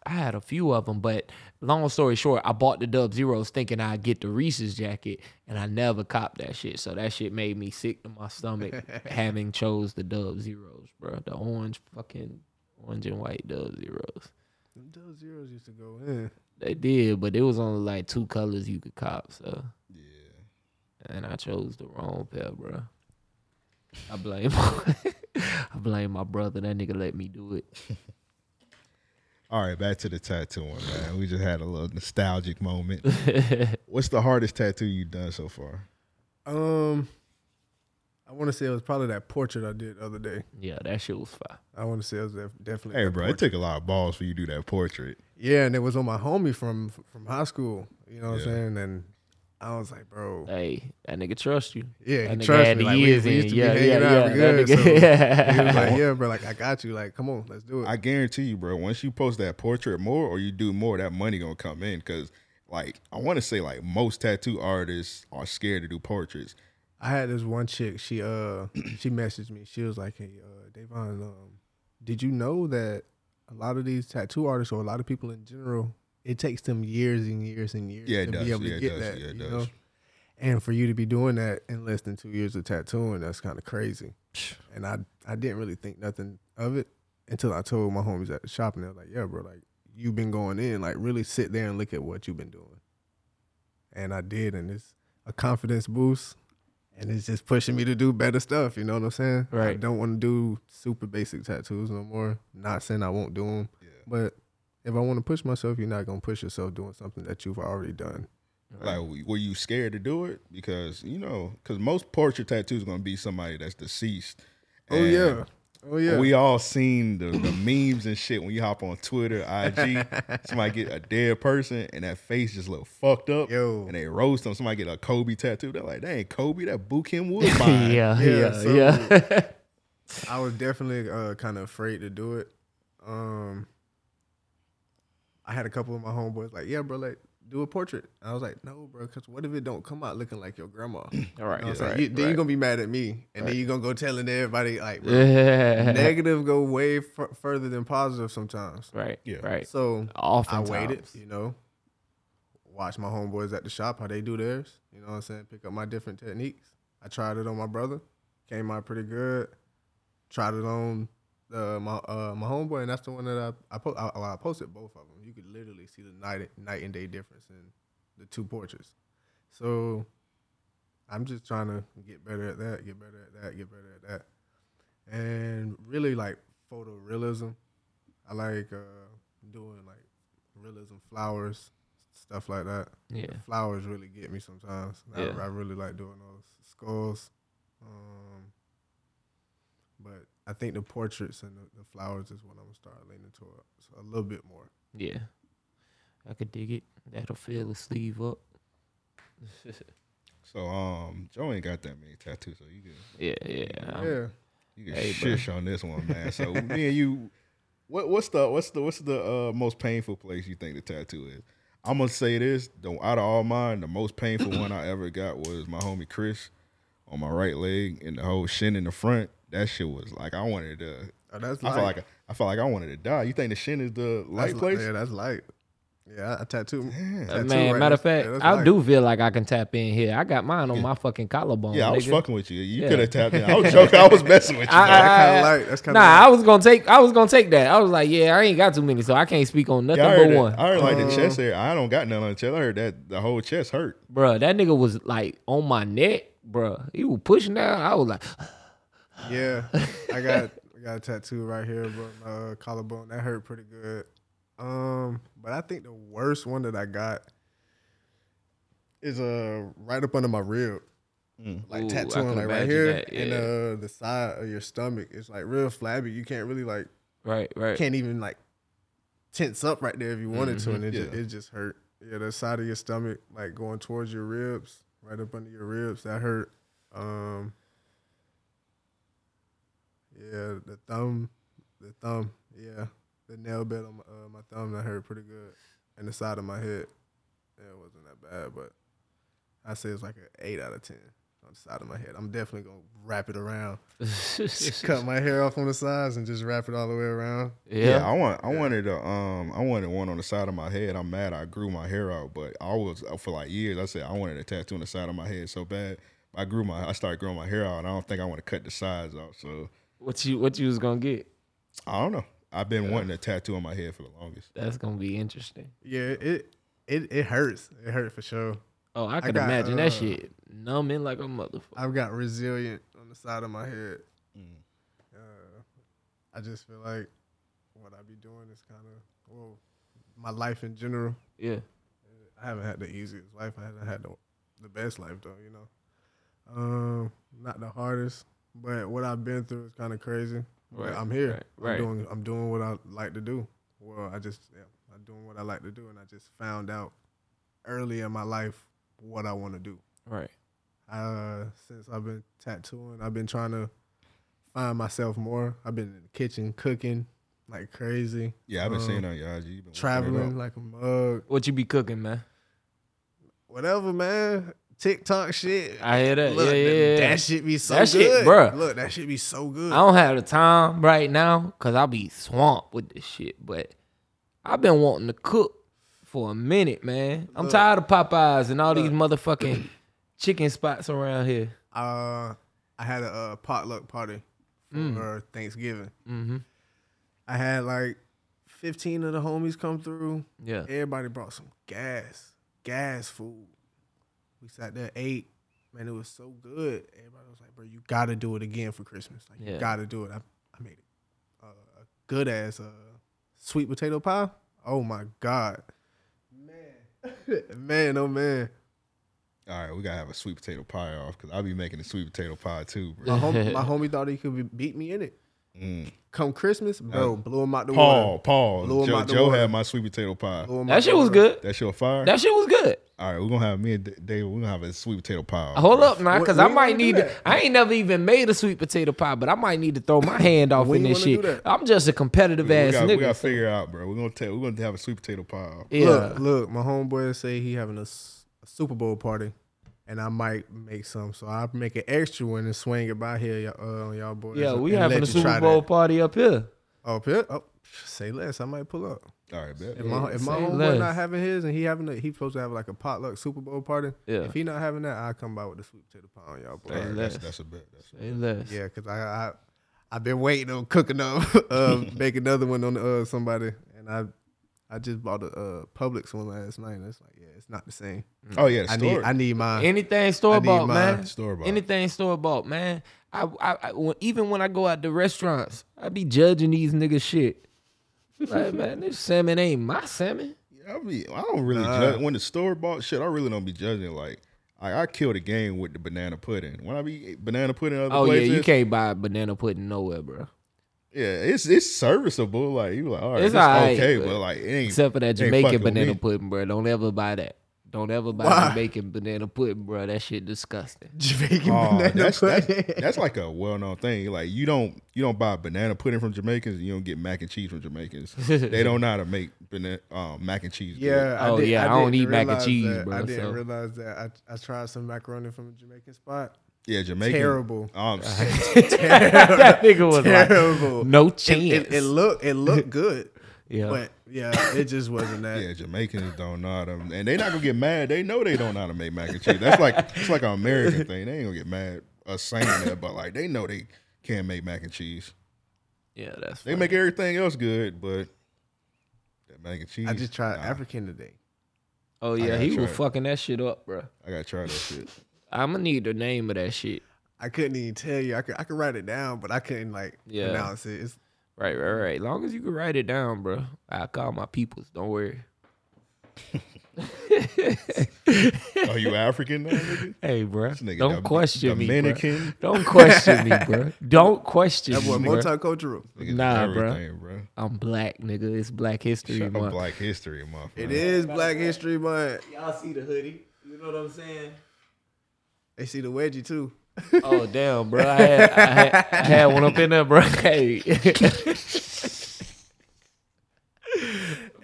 I had a few of them, but long story short, I bought the Dub Zeros thinking I'd get the Reese's jacket, and I never copped that shit. So that shit made me sick to my stomach having chose the Dub Zeros, bro. The orange fucking orange and white Dub Zeros. Them Dub Zeros used to go in. They did, but it was only like two colors you could cop. So yeah, and I chose the wrong pair, bro. I blame, I blame my brother. That nigga let me do it. All right, back to the tattooing, man. We just had a little nostalgic moment. What's the hardest tattoo you've done so far? Um, I want to say it was probably that portrait I did the other day. Yeah, that shit was fire. I want to say it was def- definitely. Hey, that bro, it took a lot of balls for you to do that portrait. Yeah, and it was on my homie from from high school. You know what Yeah. I'm saying? And I was like, bro, Hey, that nigga trust you. yeah, that he trust had me. the Like, years we in. used to Yeah, be hanging yeah, out. yeah. we That good. nigga- So he was like, yeah, bro, like I got you. Like, come on, let's do it. I guarantee you, bro. Once you post that portrait more, or you do more, that money gonna come in. Cause like I want to say, like most tattoo artists are scared to do portraits. I had this one chick. She uh she messaged me. She was like, "Hey, uh, Davon, um, did you know that a lot of these tattoo artists or a lot of people in general, it takes them years and years and years Yeah, to does. be able Yeah, to get does. that. Yeah, you know? And for you to be doing that in less than two years of tattooing, that's kind of crazy. And I I didn't really think nothing of it until I told my homies at the shop, and they're like, "Yeah, bro, like you've been going in, like really sit there and look at what you've been doing." And I did, and it's a confidence boost and it's just pushing me to do better stuff. You know what I'm saying? I Right. don't want to do super basic tattoos no more. Not saying I won't do them, but if I want to push myself, you're not gonna push yourself doing something that you've already done. Like, were you scared to do it? Because you know, because most portrait tattoos are gonna be somebody that's deceased. Oh And yeah, oh yeah. We all seen the, the memes and shit when you hop on Twitter, IG. somebody get a dead person and that face just look fucked up. Yo. And they roast them. Somebody get a Kobe tattoo. They're like, that ain't Kobe. That Bokeem Woodbine. yeah, Yeah, yeah, so- yeah. I was definitely uh, kind of afraid to do it. Um, I had a couple of my homeboys like, "Yeah, bro, like do a portrait." I was like, "No, bro, because what if it don't come out looking like your grandma?" All right, You know what I'm yeah, right, You- then you're gonna be mad at me, and then you're gonna go telling everybody like, bro, negative go way f- further than positive sometimes. right, Yeah. right. So Oftentimes. I waited, you know, watch my homeboys at the shop how they do theirs. You know what I'm saying? Pick up my different techniques, I tried it on my brother, came out pretty good. Tried it on uh, my uh, my homeboy, and that's the one that I I, po- I, I posted both of them. You could literally see the night night and day difference in the two portraits. So I'm just trying to get better at that, get better at that, get better at that, and really like photorealism. I like uh, doing like realism flowers, stuff like that. Yeah. The flowers really get me sometimes. I, Yeah. I really like doing those skulls. Um, but I think the portraits and the, the flowers is what I'm gonna start leaning towards a little bit more. Yeah. I could dig it. That'll fill the sleeve up. So um, Joe ain't got that many tattoos, so you can Yeah, yeah. I'm- yeah. you can Hey, bro. shish on this one, man. So me and you, what what's the what's the what's the uh, most painful place you think the tattoo is? I'm gonna say this: the, out of all mine, the most painful one I ever got was my homie Chris on my right leg and the whole shin in the front. That shit was like I wanted to. Oh, that's I felt like I, I felt like I wanted to die. You think the shin is the light that's place? Yeah, that's light. Yeah, I, I tattoo. Uh, tattoo man, right matter of fact, Yeah, I light. do feel like I can tap in here. I got mine on my fucking collarbone. Yeah, I was nigga. fucking with you. You Yeah. could have tapped in. I was joking. I was messing with you. I- I- That kinda I- light. That's kinda Nah, light. I was gonna take. I was gonna take that. I was like, yeah, I ain't got too many, so I can't speak on nothing Yeah, but heard, one. I heard like the Uh, chest area. I don't got none on the chest. I heard that the whole chest hurt. Bro, that nigga was like on my neck, bruh. He was pushing down. I was like, Yeah, I got I got a tattoo right here, bro. My uh, collarbone that hurt pretty good. Um, but I think the worst one that I got is uh right up under my rib, like Ooh, tattooing like right here that, and uh the side of your stomach. It's like real flabby. You can't really like right, right. can't even like tense up right there if you wanted to, Mhm. and it just, it just hurt. Yeah, the side of your stomach, like going towards your ribs, right up under your ribs, that hurt. Um, yeah, the thumb, the thumb, yeah, the nail bed on my, uh, my thumb that hurt pretty good, and the side of my head, yeah, it wasn't that bad, but I say it's like an eight out of ten on the side of my head. I'm definitely gonna wrap it around, cut my hair off on the sides, and just wrap it all the way around. Yeah, yeah. I want I wanted a um I wanted one on the side of my head. I'm mad I grew my hair out, but I was uh, for like years. I said I wanted a tattoo on the side of my head so bad. I grew my I started growing my hair out, and I don't think I want to cut the sides off. So What you what you was gonna get? I don't know. I've been wanting a tattoo on my head for the longest. That's gonna be interesting. Yeah, it it it hurts. It hurt for sure. Oh, I could got, imagine uh, that shit numbing like a motherfucker. I've got resilient on the side of my head. Mm. Uh, I just feel like what I be doing is kind of well, my life in general. Yeah. I haven't had the easiest life. I haven't had the the best life though. You know, um, not the hardest, but what I've been through is kind of crazy. But I'm here. right, right. I'm doing I'm doing what I like to do. Well, I just yeah, I'm doing what I like to do, and I just found out early in my life what I want to do. Right. Uh, since I've been tattooing, I've been trying to find myself more. I've been in the kitchen cooking like crazy. Yeah, I've been Um, seeing on your IG. You've been traveling like a mug. What you be cooking, man? Whatever, man. TikTok shit. I hear that. Look, yeah, yeah, that, yeah. that shit be so That shit, good, bruh. Look, that shit be so good. I don't have the time right now because I'll be swamped with this shit. But I've been wanting to cook for a minute, man. I'm Look. tired of Popeyes and all these motherfucking chicken spots around here. Uh, I had a uh, potluck party for Thanksgiving. Mm-hmm. I had like 15 of the homies come through. Yeah. Everybody brought some gas, gas food. We sat there, ate. Man, it was so good. Everybody was like, bro, you got to do it again for Christmas. Like, Yeah. you got to do it. I, I made it uh, a good ass uh, sweet potato pie. Oh my God. Man. man, oh man. All right, we gotta have a sweet potato pie off because I'll be making a sweet potato pie too, bro. My, hom- my homie thought he could be, beat me in it. Mm. Come Christmas, bro, blew him out the Paul, water. Paul, Blew 'em Joe, out the Joe water. had my sweet potato pie. Blew him out That the shit was good. That shit was fire. That shit was good. All right, we're gonna have me and David. We're gonna have a sweet potato pie. Hold bro. up now, because I might need. wanna I ain't never even made a sweet potato pie, but I might need to throw my hand off When in this shit. I'm just a competitive We, ass got, we nigga. gotta so- figure out, bro. We're gonna tell. We're gonna have a sweet potato pie. yeah, Look, look, my homeboy say he having a Super Bowl party, and I might make some. So I'll make an extra one and swing it by here, y'all, uh, on y'all boys. yeah, we having a Super Bowl that. party up here. Oh, up here? Oh, Say less. I might pull up. All right, bet. If my if my say homeboy less. not having his and he having a, he supposed to have like a potluck Super Bowl party. Yeah. If he not having that, I come by with the sweet potato pie on y'all boy. All right, Say that's, less. that's a bet. That's a bet. Say less. Yeah, cause I I I've been waiting on cooking up uh make another one on uh somebody and I I just bought a uh Publix one last night and it's like yeah it's not the same. Oh yeah, the I need store. I need mine. Anything store bought, mine. man. Store-bought. Anything store bought, man. I, I, I when, even when I go out to restaurants, I be judging these niggas shit. Like, man, this salmon ain't my salmon. I be, I don't really Nah. judge when the store bought shit. I really don't be judging. Like, I, I kill the game with the banana pudding. When I be banana pudding other Oh places, yeah, you can't buy banana pudding nowhere, bro. Yeah, it's it's serviceable. Like you like, all right, It's it's, alright, okay, but- but like it ain't Except for that ain't Jamaican banana pudding, bro. Don't ever buy that. Don't ever buy Why? Jamaican banana pudding, bro. That shit disgusting. Jamaican Oh, banana that's, that's pudding. that's like a well known thing. Like you don't you don't buy banana pudding from Jamaicans. You don't get mac and cheese from Jamaicans. they don't know how to make banana um, mac and cheese. good. Yeah. Oh, did- yeah, I don't eat mac and cheese, that. bro, I didn't so. realize that. I, I tried some macaroni from a Jamaican spot. yeah, Jamaican. Terrible. Um, that nigga was Terrible. like, no It, chance. it, it looked it looked good, yeah. but yeah, it just wasn't that. yeah, Jamaicans don't know how to, and they not gonna get mad. They know they don't know how to make mac and cheese. That's like it's like an American thing. They ain't gonna get mad us saying that, but like they know they can't make mac and cheese. yeah, that's They funny. make everything else good, but that mac and cheese. I just tried nah, African today. Oh yeah, he was it. fucking that shit up, bro. I gotta try that shit. I'm gonna need the name of that shit. I couldn't even tell you. I could I could write it down, but I couldn't like Yeah. pronounce it. It's, Right, right, right. Long as you can write it down, bro. I call my peoples. Don't worry. Are you African now, nigga? Hey, bro. nigga Don't Dom- question me, bro. Dominican. Don't question me, bro. Don't question that me, boy bro. multicultural. Niggas Nah, do bruh. everything, bro. I'm black, nigga. It's Black History Shut Month. Black History Month. It man. is Black History Month. Y'all see the hoodie? You know what I'm saying? They see the wedgie too. Oh damn, bro! I had, I had, I had one up in there, bro. Hey.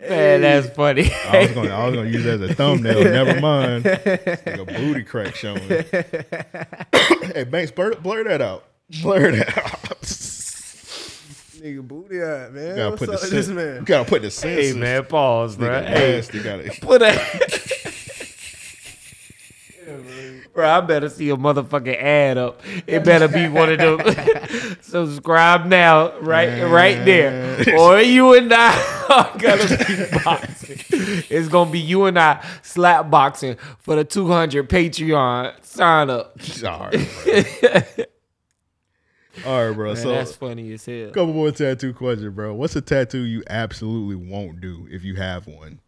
Man, that's funny. I was gonna, I was gonna use that as a thumbnail. Never mind. It's like a booty crack showing. hey, Banks, blur, blur that out. Blur that out. Nigga booty out, man. You gotta What's put the up with this sen- man? You gotta put the senses. hey man, pause, bro. Nigga, Hey, nasty, gotta. put a. Bro, I better see a motherfucking ad up. It better be one of them. Subscribe now, right, right there, or you and I are gonna be boxing. It's gonna be you and I slap boxing for the two hundred Patreon sign up. Sorry. All right, bro. Man, so, that's funny as hell. couple more tattoo questions, bro. What's a tattoo you absolutely won't do if you have one?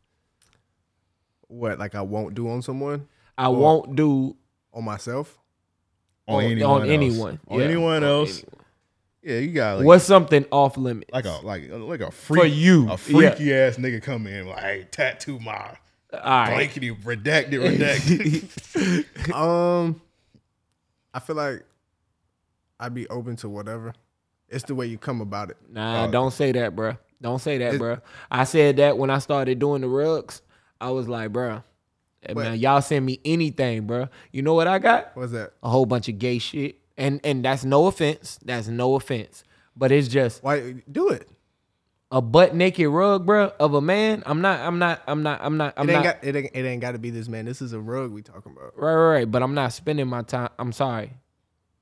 What like I won't do on someone I won't do on myself? On, on, anyone? on else? anyone. On Yeah, anyone on else? anyone. Yeah, you got like What's something off limits? like a like like a freak For you, a freaky ass nigga come in like hey, tattoo my All right. blankety redacted redacted. Um, I feel like I'd be open to whatever. It's the way you come about it. Nah, Oh. don't say that, bruh. Don't say that, It- bruh. I said that when I started doing the rugs. I was like, bruh, man, y'all send me anything, bruh. You know what I got? What's that? A whole bunch of gay shit. And and that's no offense. That's no offense. But it's just Why do it? a butt naked rug, bruh, of a man. I'm not, I'm not, I'm not, I'm not, I'm it ain't not. got it ain't, it ain't got to be this man. This is a rug we talking about. Right, right, right. But I'm not spending my time. I'm sorry.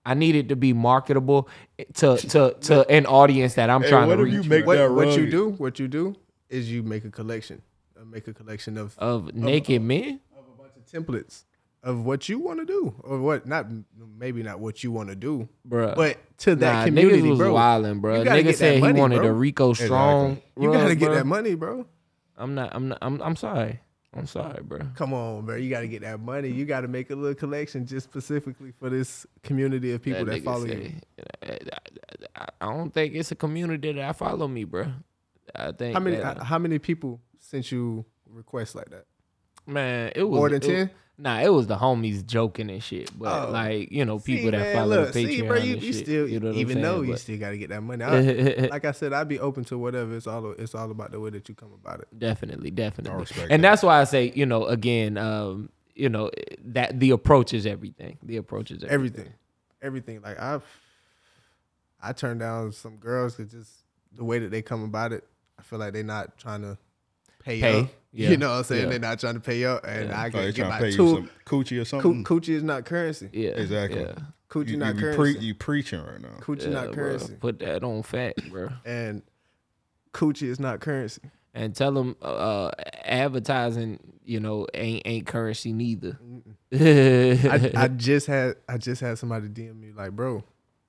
I need it to be marketable to to to an audience that I'm Hey, trying what to if you reach. make. What that what you do? What you do is you make a collection. Make a collection of of naked men. of a bunch of templates of what you want to do or what not maybe not what you want to do, Bruh. but to that Nah, community, niggas was bro. wildin', bro. You gotta Nigga get said that money, he wanted bro. a Rico Strong. You gotta get bro. that money, bro. I'm not. I'm not. I'm. I'm sorry. I'm sorry, bro. Come on, bro. You got to get that money. You got to make a little collection just specifically for this community of people that, nigga follow you. say- I, I don't think it's a community that follow me, bro. I think How many that, how many people sent you requests like that? Man, it was More than 10? Nah, it was the homies joking and shit, but Oh. like you know, people See, that man, follow look, the Patreon see, bro, you, and you shit. still you know what even saying? though you still got to get that money. I, like I said, I'd be open to whatever. It's all it's all about the way that you come about it. Definitely, definitely. And that. that's why I say, you know, again, um, you know, that the approach is everything. The approach is everything. Everything, everything. Like I've I turned down some girls because just the way that they come about it. I feel like they're not trying to pay, Pay, up. Yeah, You know what I'm saying? yeah. They're not trying to pay up, and I Like they can get my pay you two. some coochie or Coo- something. coochie is not currency. Yeah, Exactly. Yeah. Coochie You, not you, currency. pre- you preaching right now. coochie Yeah, not bro. currency. Put that on fact, bro. And coochie is not currency. and tell them uh, advertising, you know, ain't ain't currency neither. I, I just had I just had somebody DM me like, bro,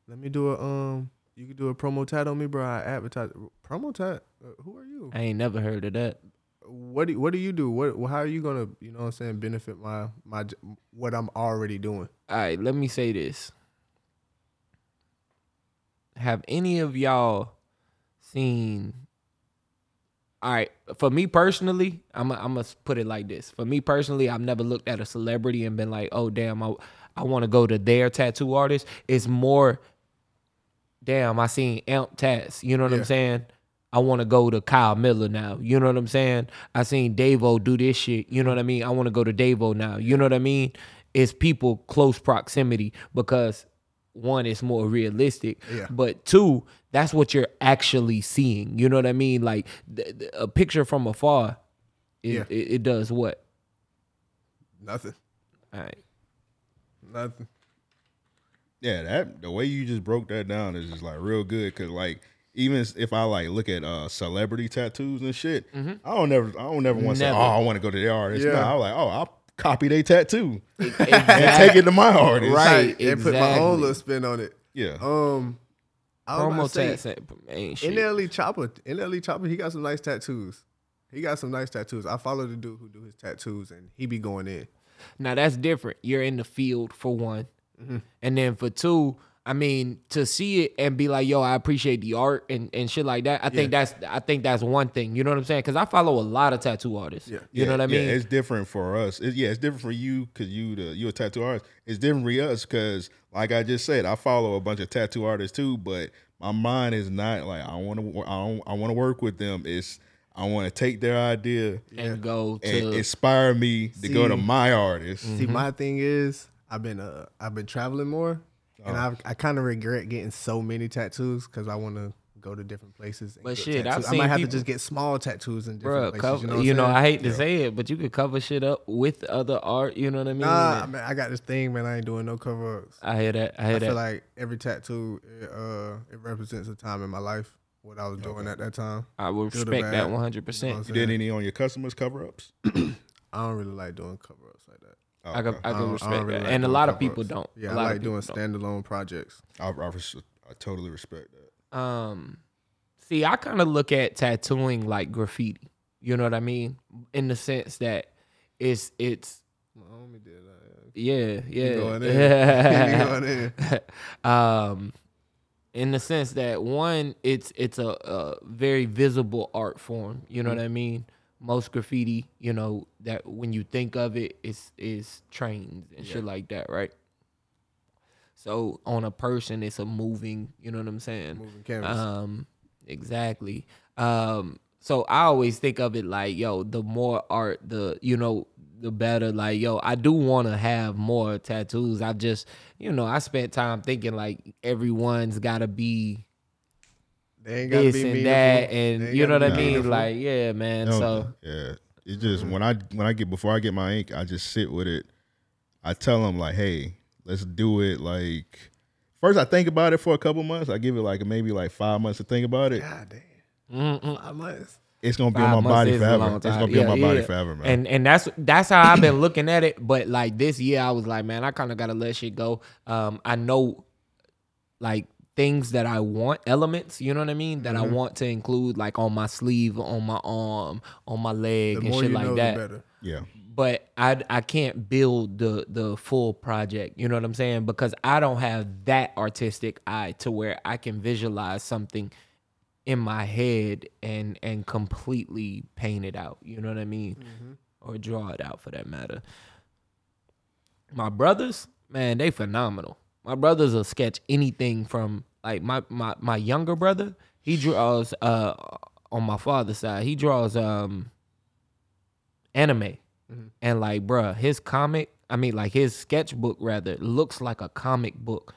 let me do a um, you could do a promo tat on me, bro. I advertise promo tat. Uh, who are you? I ain't never heard of that. What do what do you do? What how are you gonna you know what I'm saying benefit my my what I'm already doing? All right, let me say this. Have any of y'all seen? All right, for me personally, I'm I'm gonna put it like this. For me personally, I've never looked at a celebrity and been like, "Oh, damn, I I want to go to their tattoo artist." It's more, damn, I seen Amp Tats. You know what Yeah. I'm saying? I want to go to Kyle Miller now. You know what I'm saying? I seen Daivo do this shit. You know what I mean? I want to go to Daivo now. You know what I mean? It's people close proximity because one, it's more realistic. Yeah. But two, that's what you're actually seeing. You know what I mean? Like th- th- a picture from afar, it, Yeah. it, it does what? Nothing. All right. Nothing. Yeah, that the way you just broke that down is just like real good. Cause like even if I like look at uh celebrity tattoos and shit, I don't never I don't never want to say, Mm-hmm. Oh, I want to go to their artist. Yeah. No, I'm like, oh, I'll copy their tattoo and take it to my artist. Right. And put my own little spin on it. Yeah. Um, I was about Promo say, tats ain't, ain't shit. NLE Chopper, NLE Chopper, he got some nice tattoos. He got some nice tattoos. I follow the dude who do his tattoos, and he be going in. Now that's different. You're in the field for one, Mm-hmm. and then for two, I mean to see it and be like, "Yo, I appreciate the art and, and shit like that." I think that's I think that's one thing. You know what I'm saying? Because I follow a lot of tattoo artists. Yeah. You know what I mean? Yeah, it's different for us. It- yeah, it's different for you because you the you a tattoo artist. It's different for us because, like I just said, I follow a bunch of tattoo artists too. But my mind is not like I want to. I don't. I want to work with them. It's I want to take their idea and go to and inspire me to go to my artist. See, my thing is, I've been uh, I've been traveling more, and I I kind of regret getting so many tattoos because I want to go to different places. and But get shit, I've tattoos. I might have people- to just get small tattoos in different Bruh, places. cover, you know, what you I'm know. I hate to say it, but you could cover shit up with other art. You know what I mean? Nah, man, I got this thing, man. I ain't doing no cover ups. I hear that. I hear I that. feel like every tattoo, it, uh, it represents a time in my life, what I was doing at that time. I would good or respect that bad. 100. You know percent what You did any on your customers cover ups? I don't really like doing cover ups like that. I could, I I could don't- I respect don't really that, like and a lot of cover-ups. people don't. Yeah, a I lot like of doing people don't. standalone projects. I, I, res- I totally respect that. Um, see, I kind of look at tattooing like graffiti. You know what I mean? In the sense that it's it's My homie did that. yeah yeah. going in. Going in. um, in the sense that one, it's it's a, a very visible art form. You know Mm-hmm. what I mean? Most graffiti, you know, that when you think of it, it's is trains and shit like that, right? So on a person, it's a moving. You know what I'm saying? Moving canvas. Um, exactly. Um, so I always think of it like, yo, the more art, the you know, the better. Like, yo, I do want to have more tattoos. I just, you know, I spent time thinking like everyone's got to be They ain't gotta this be and meaningful. that, They and you know what I mean. meaningful. Like, yeah, man. No, So yeah, it's just when I when I get before I get my ink, I just sit with it. I tell them like, hey, let's do it. Like first, I think about it for a couple months. I give it like maybe like five months to think about it. God damn. mm-mm. Five months. It's gonna be Five on my body forever. It's gonna be on Yeah, my body forever, man. And and that's that's how I've been looking at it. But like this year, I was like, man, I kind of gotta let shit go. Um, I know like things that I want, elements, you know what I mean, that I Mm-hmm. want to include like on my sleeve, on my arm, on my leg, The and shit you like know, that. the better. yeah, But I I can't build the the full project. You know what I'm saying? Because I don't have that artistic eye to where I can visualize something in my head and and completely paint it out. You know what I mean? Or draw it out for that matter. My brothers, man, they phenomenal. My brothers will sketch anything from like my my my younger brother. He draws uh on my father's side. He draws um anime. And like, bruh, his comic, I mean, like his sketchbook rather, looks like a comic book,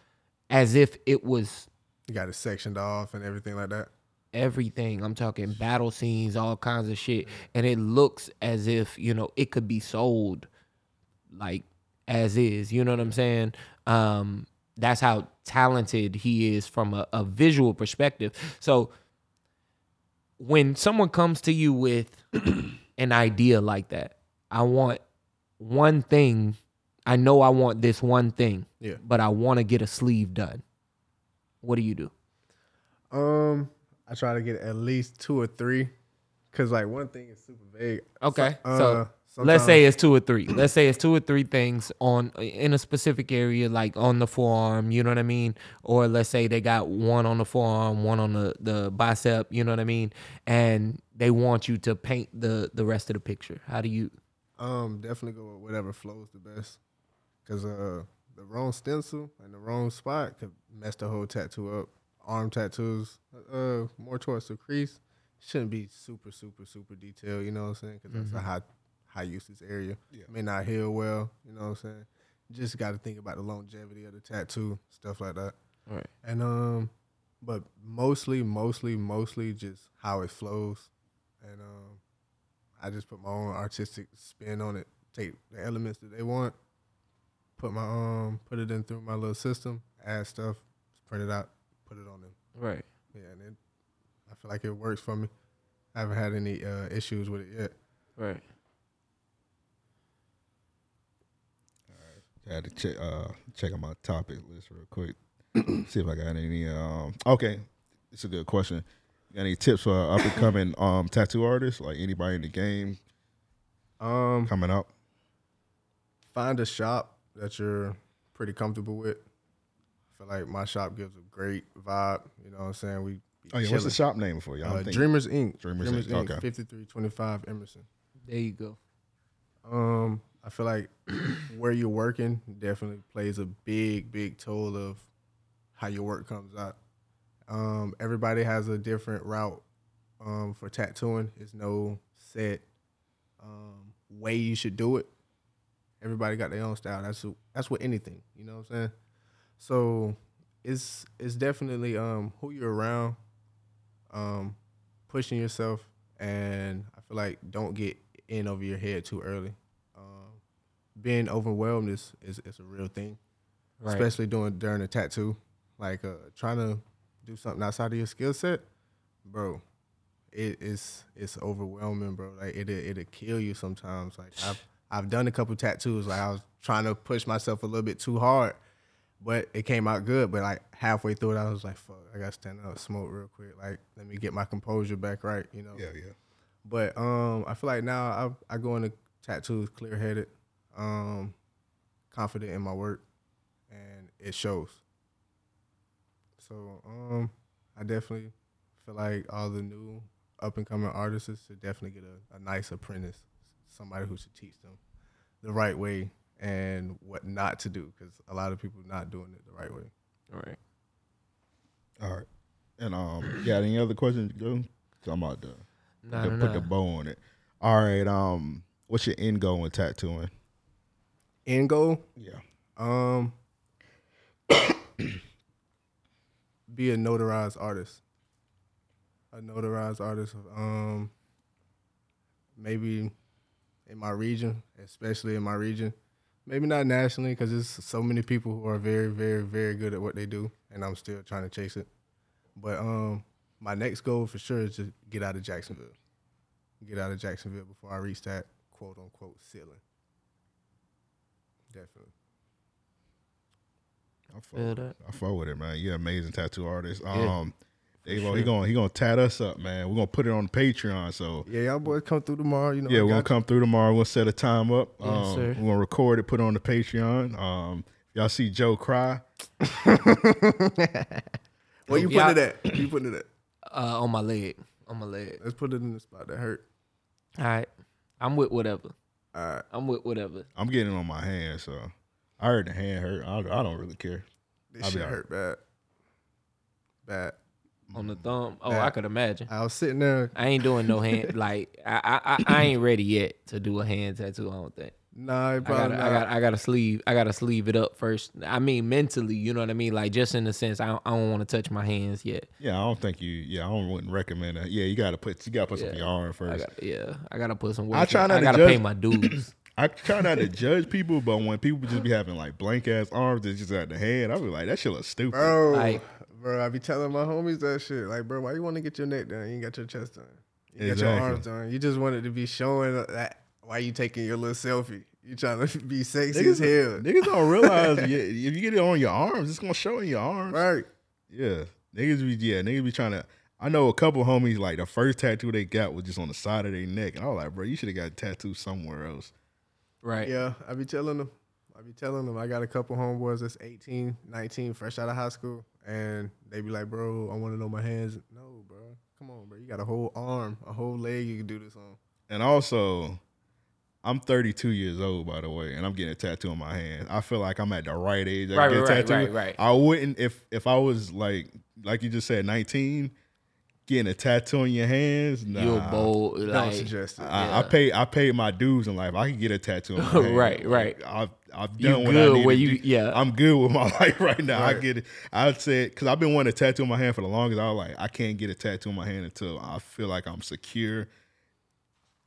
as if it was You got it sectioned off and everything like that. everything. I'm talking battle scenes, all kinds of shit, and it looks as if you know it could be sold like as is. You know what I'm saying? Um, that's how talented he is from a, a visual perspective. So when someone comes to you with an idea like that, I want one thing. I know I want this one thing, Yeah. but I want to get a sleeve done. What do you do? Um, I try to get at least two or three, cause like one thing is super vague. Okay, So- so, uh, let's say it's two or three. Let's say it's two or three things on in a specific area, like on the forearm. You know what I mean? Or let's say they got one on the forearm, one on the the bicep. You know what I mean? And they want you to paint the the rest of the picture. How do you? Um, definitely go with whatever flows the best, cause uh, the wrong stencil and the wrong spot could mess the whole tattoo up. Arm tattoos, uh, more towards the crease, shouldn't be super, super, super detailed. You know what I'm saying? Cause that's a high, high usage area. May not heal well. You know what I'm saying? Just got to think about the longevity of the tattoo, stuff like that. Right. And um, but mostly, mostly, mostly just how it flows, and um, I just put my own artistic spin on it. Take the elements that they want, put my um, put it in through my little system, add stuff, print it out, put it on them. Right. Yeah, and it, I feel like it works for me. I haven't had any uh, issues with it yet. Right. I had to check uh check on my topic list real quick. See if I got any um okay. It's a good question. Any tips for up and coming um tattoo artists? Like anybody in the game Um, coming up? find a shop that you're pretty comfortable with. I feel like my shop gives a great vibe. You know what I'm saying? We Oh yeah, what's the shop name for y'all? Uh, Dreamers Inc. Dreamers Inc., okay. 5325 Emerson. There you go. Um, I feel like where you're working definitely plays a big, big toll of how your work comes out. Um, everybody has a different route um, for tattooing. There's no set um, way you should do it. Everybody got their own style. That's that's with anything. You know what I'm saying? So it's it's definitely um, who you're around, um, pushing yourself, and I feel like don't get in over your head too early. Being overwhelmed is, is is a real thing, Right. especially doing during a tattoo. Like uh, trying to do something outside of your skill set, bro. It is it's overwhelming, bro. Like it it'll kill you sometimes. Like I've I've done a couple tattoos. Like I was trying to push myself a little bit too hard, but it came out good. But like halfway through it, I was like, "Fuck, I got to stand up, smoke real quick. Like let me get my composure back right." You know. Yeah, yeah. But um, I feel like now I I go into tattoos clear headed, um, confident in my work, and it shows. So um, I definitely feel like all the new up and coming artists should definitely get a, a nice apprentice, somebody who should teach them the right way and what not to do, because a lot of people are not doing it the right way. All right. All right. And um yeah, any other questions? Go. I'm about to Nah, to nah, put the bow on it. All right. Um, what's your end goal in tattooing? End goal, Yeah. Um, be a notarized artist. A notarized artist. Um, maybe in my region, especially in my region. Maybe not nationally, because there's so many people who are very, very, very good at what they do, and I'm still trying to chase it. But um, my next goal for sure is to get out of Jacksonville. Get out of Jacksonville before I reach that quote unquote ceiling. Definitely. I fuck, Feel with that. it. I fuck with it, man. You're an amazing tattoo artist. Yeah, Um, Dave, he gonna he gonna tat us up, man. We're gonna put it on Patreon. So Yeah, y'all boys come through tomorrow. You know, yeah, we're gonna got come through tomorrow. We'll set a time up. Yes, um, sir. We're gonna record it, put it on the Patreon. Um, y'all see Joe cry. you. Where you Yeah. putting it at? Where you putting it at? Uh, on my leg. On my leg. Let's put it in the spot that hurt. All right. I'm with whatever. All right. I'm with whatever. I'm getting it on my hand, so I heard the hand hurt. I, I don't really care. This I'll be shit all right. hurt bad. Bad. On the thumb. Oh, Yeah. I could imagine. I was sitting there. I ain't doing no hand. Like I, I, I, I ain't ready yet to do a hand tattoo. I don't think. Nah, I gotta, I not. got, I gotta sleeve, I gotta sleeve it up first. I mean, mentally, you know what I mean. Like just in the sense, I don't, I don't want to touch my hands yet. Yeah, I don't think you. Yeah, I don't wouldn't recommend that. Yeah, you gotta put you gotta put some in your arm I first. got, yeah, I gotta put some work. I try not I to gotta judge- pay my dues. I try not to judge people, but when people just be having like blank ass arms that's just at the head, I be like, that shit looks stupid. Bro, Like- bro, I be telling my homies that shit. Like, bro, why you want to get your neck done? You ain't got your chest done. You got your arms done. You just wanted to be showing that. Why you taking your little selfie? You trying to be sexy Niggas, as hell, niggas don't realize yeah, if you get it on your arms, it's gonna show in your arms. right? Yeah, niggas be yeah, niggas be trying to. I know a couple homies like the first tattoo they got was just on the side of their neck, and I was like, bro, you should have got a tattoo somewhere else. right. Yeah, I be telling them. I be telling them. I got a couple homeboys that's 18, 19, fresh out of high school, and they be like, bro, I want to know my hands. No, bro, come on, bro. You got a whole arm, a whole leg you can do this on. And also, I'm 32 years old, by the way, and I'm getting a tattoo on my hand. I feel like I'm at the right age. to Right, get a right, right, tattoo. right, right. I wouldn't if if I was like like you just said, 19, getting a tattoo on your hands. Nah, You're bold. Don't Like, suggest it. I, I pay I paid my dues in life. I can get a tattoo on my hand. Right, right. I've I've You done what I good need where to you- do. yeah. I'm good with my life right now. I get it. I'd say because I've been wanting a tattoo on my hand for the longest. I was like, I can't get a tattoo on my hand until I feel like I'm secure.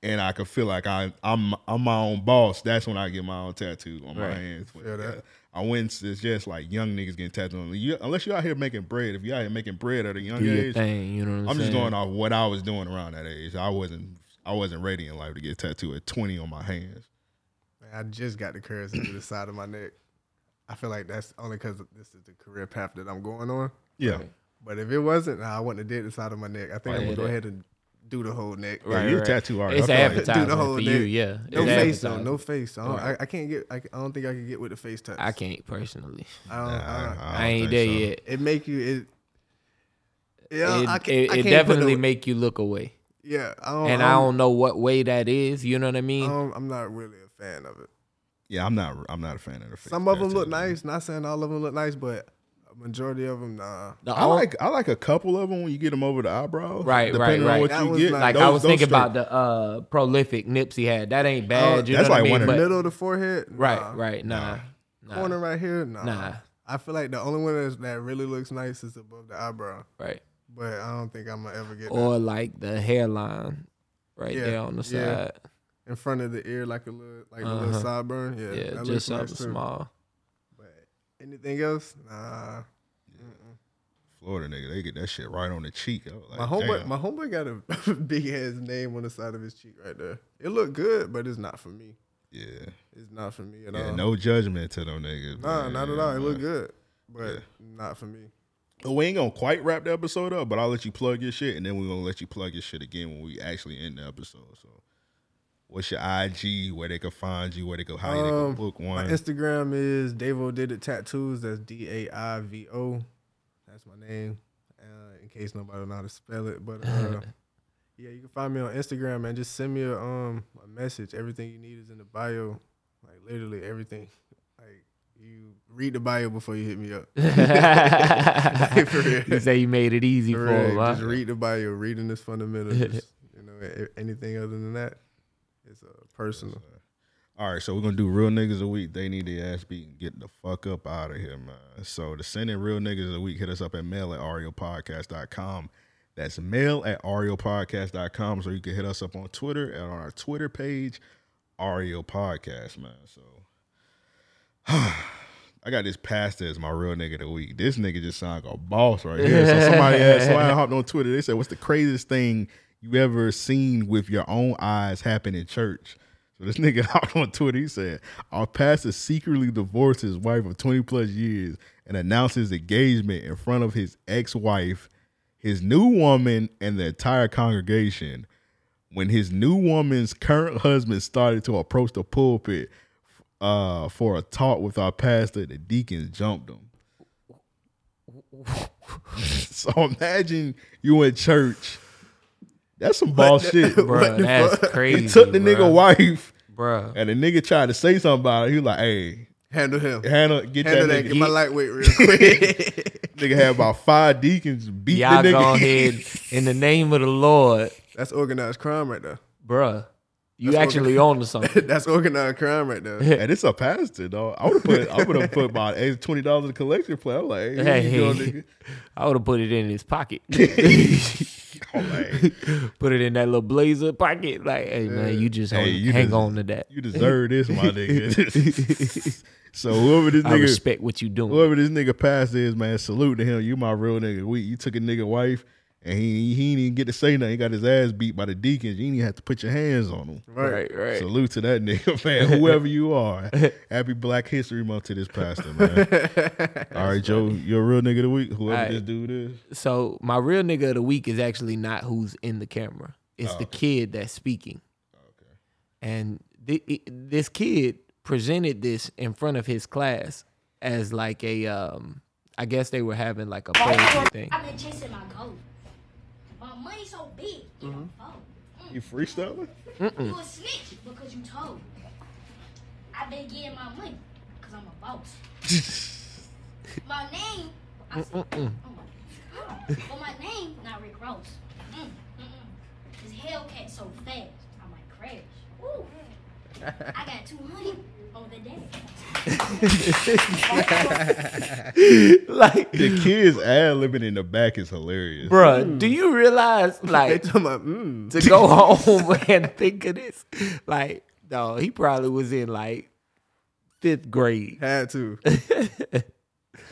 And I could feel like I, I'm I'm my own boss. That's when I get my own tattoo on my hands. Feel that. I went. It's just like young niggas getting tattooed. on. You, unless you're out here making bread. If you're out here making bread at a young do your age, thing. You know what I'm, I'm just going off what I was doing around that age. I wasn't I wasn't ready in life to get tattooed at 20 on my hands. Man, I just got the curves into the side of my neck. I feel like that's only because this is the career path that I'm going on. Yeah. But if it wasn't, nah, I wouldn't have did the side of my neck. I think I'm gonna go that- ahead and do the whole neck. Yeah, you're a tattoo artist. It's I feel like- Do the advertisement whole for neck. you. Yeah. No It's face though. No face. I don't, Right. I, I can't get. I, I don't think I can get with the face touch. I can't personally. I don't, Nah, I don't- I, don't ain't there so. yet. it make you. It. Yeah, it I can't. it, I it can't put definitely no- make you look away. Yeah, I don't, and I don't know what way that is. You know what I mean? I'm, I'm not really a fan of it. Yeah, I'm not I'm not a fan of the face. Some of them look nice. Not saying all of them look nice, but a majority of them, nah. The I on- like I like a couple of them when you get them over the eyebrows. Right, depending right, on what right. you get. nice. like I was thinking straight- about the uh prolific Nipsey had. That ain't bad. Oh, you that's know what like I one mean? of But- middle of the forehead, right, nah. right, nah, nah, Corner right here, nah. Nah. I feel like the only one that really looks nice is above the eyebrow, right. but I don't think I'm gonna ever get that. Or like the hairline, right Yeah, there on the yeah. side. in front of the ear, like a little, like a Uh-huh. little sideburn. Yeah, Yeah, that just looks nice something too. small. Anything else, nah. Florida nigga, they get that shit right on the cheek. Like, My homeboy, damn. my homeboy got a big ass name on the side of his cheek right there. It looked good, but it's not for me. yeah, It's not for me at yeah, all. no judgment to them niggas. nah, man. not at all. It looked good, but Yeah. not for me. But we ain't gonna quite wrap the episode up, but I'll let you plug your shit, and then we're gonna let you plug your shit again when we actually end the episode. So, what's your IG? Where they can find you? Where they go? How they can Um, book My? Instagram is Daivo Did It Tattoos. That's D A I V O. That's my name. Uh, in case nobody know how to spell it, but uh, yeah, you can find me on Instagram and just send me a um a message. Everything you need is in the bio. Like literally everything. Like you read the bio before you hit me up. Like, for real. you say you made it easy for, For real, him, huh? Just read the bio. Reading is fundamental. Just, you know, anything other than that, it's uh, personal. All right, so we're gonna do real niggas a week. They need their ass beat and get the fuck up out of here, man. So to send in real niggas a week, hit us up at mail at raopodcast.com. That's mail at raopodcast.com. So you can hit us up on Twitter and on our Twitter page, Ario Podcast, man. So I got this pastor as my real nigga of the week. This nigga just sound like a boss right here. So somebody asked, somebody hopped on Twitter. They said, "What's the craziest thing you ever seen with your own eyes happen in church?" So this nigga out on Twitter. He said, "Our pastor secretly divorced his wife of twenty plus years and announced his engagement in front of his ex wife, his new woman, and the entire congregation." When his new woman's current husband started to approach the pulpit uh, for a talk with our pastor, the deacons jumped him. so imagine you in church. That's some ball shit, Bruh, that's crazy. He took the nigga wife, Bruh. and the nigga tried to say something about it. He was like, "Hey, Handle him. handle, get Handle that that. nigga." Get my lightweight real quick. nigga had about five deacons beat Y'all the nigga. go ahead in the name of the Lord, That's organized crime right there. bruh. You That's actually what- own to something. That's organized crime right there. And it's a pastor, dog. I would have put I would have put about eight, twenty dollars in the collection plate. I'm like, hey, here you go, Hey, nigga. I would have put it in his pocket. Like, put it in that little blazer pocket. Like, hey man, you just Hey, hang, you hang des- on to that. you deserve this, my nigga. so whoever this I nigga respect what you doing. whoever this nigga pastor is, man, salute to him. You my real nigga. We you took a nigga wife and he he didn't even get to say nothing. He got his ass beat by the deacons. You didn't even have to put your hands on him. Right, right. Salute to that nigga, man. Whoever you are. Happy Black History Month to this pastor, man. All right, Joe, you're a real nigga of the week. Whoever All right. this dude is. So my real nigga of the week is actually not who's in the camera. It's the kid that's speaking. Okay. And thi- it- this kid presented this in front of his class as like a um I guess they were having like a poetry thing. I've been chasing my goal. My money so big, you don't Mm-hmm. fold. You freestyling? You a snitch because you told. I've been getting my money because I'm a boss. my name, I said, oh my God. But my name, not Rick Ross. Mm, mm, mm. This Hellcat so fast, I might crash. Ooh. I got 200 on the day. like The kids ad libbing in the back is hilarious. Bruh, do you realize like about, mm. to go home and think of this? Like, no, he probably was in like fifth grade. Had to.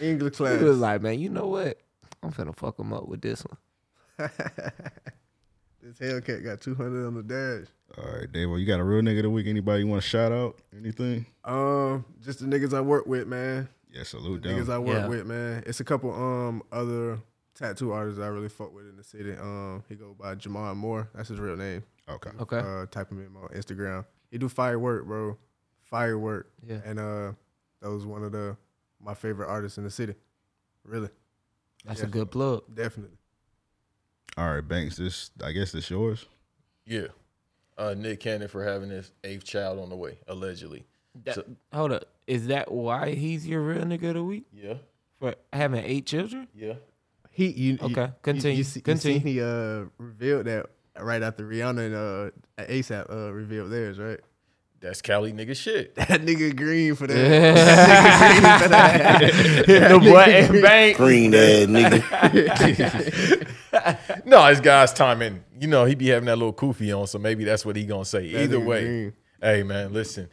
English class. He was like, man, you know what? I'm finna fuck him up with this one. this Hellcat got 200 on the dash. All right, Dave, you got a real nigga of the week. Anybody you want to shout out? Anything? Um, just the niggas I work with, man. Yeah, salute the Niggas I work Yeah. with, man. It's a couple um other tattoo artists I really fuck with in the city. Um, he go by Jamar Moore. That's his real name. Okay. Okay. Uh, type him in on Instagram. He do firework, bro. Firework. Yeah. And uh, that was one of the my favorite artists in the city. Really, That's a good plug. definitely. All right, Banks. This I guess it's yours. Yeah. Uh, Nick Cannon for having his eighth child on the way, allegedly. That- So- hold up. Is that why he's your real nigga of the week? Yeah. For having eight children? Yeah. He you Okay, you- continue, You, see, continue. You seen he uh revealed that right after Rihanna and uh ASAP uh revealed theirs, right? That's Cali nigga shit. That nigga green for that. that nigga green for that. the boy and bank. Green ass nigga. no, his guy's timing. You know, he be having that little kufi on, so maybe that's what he gonna say. That Either way, green. hey man, listen,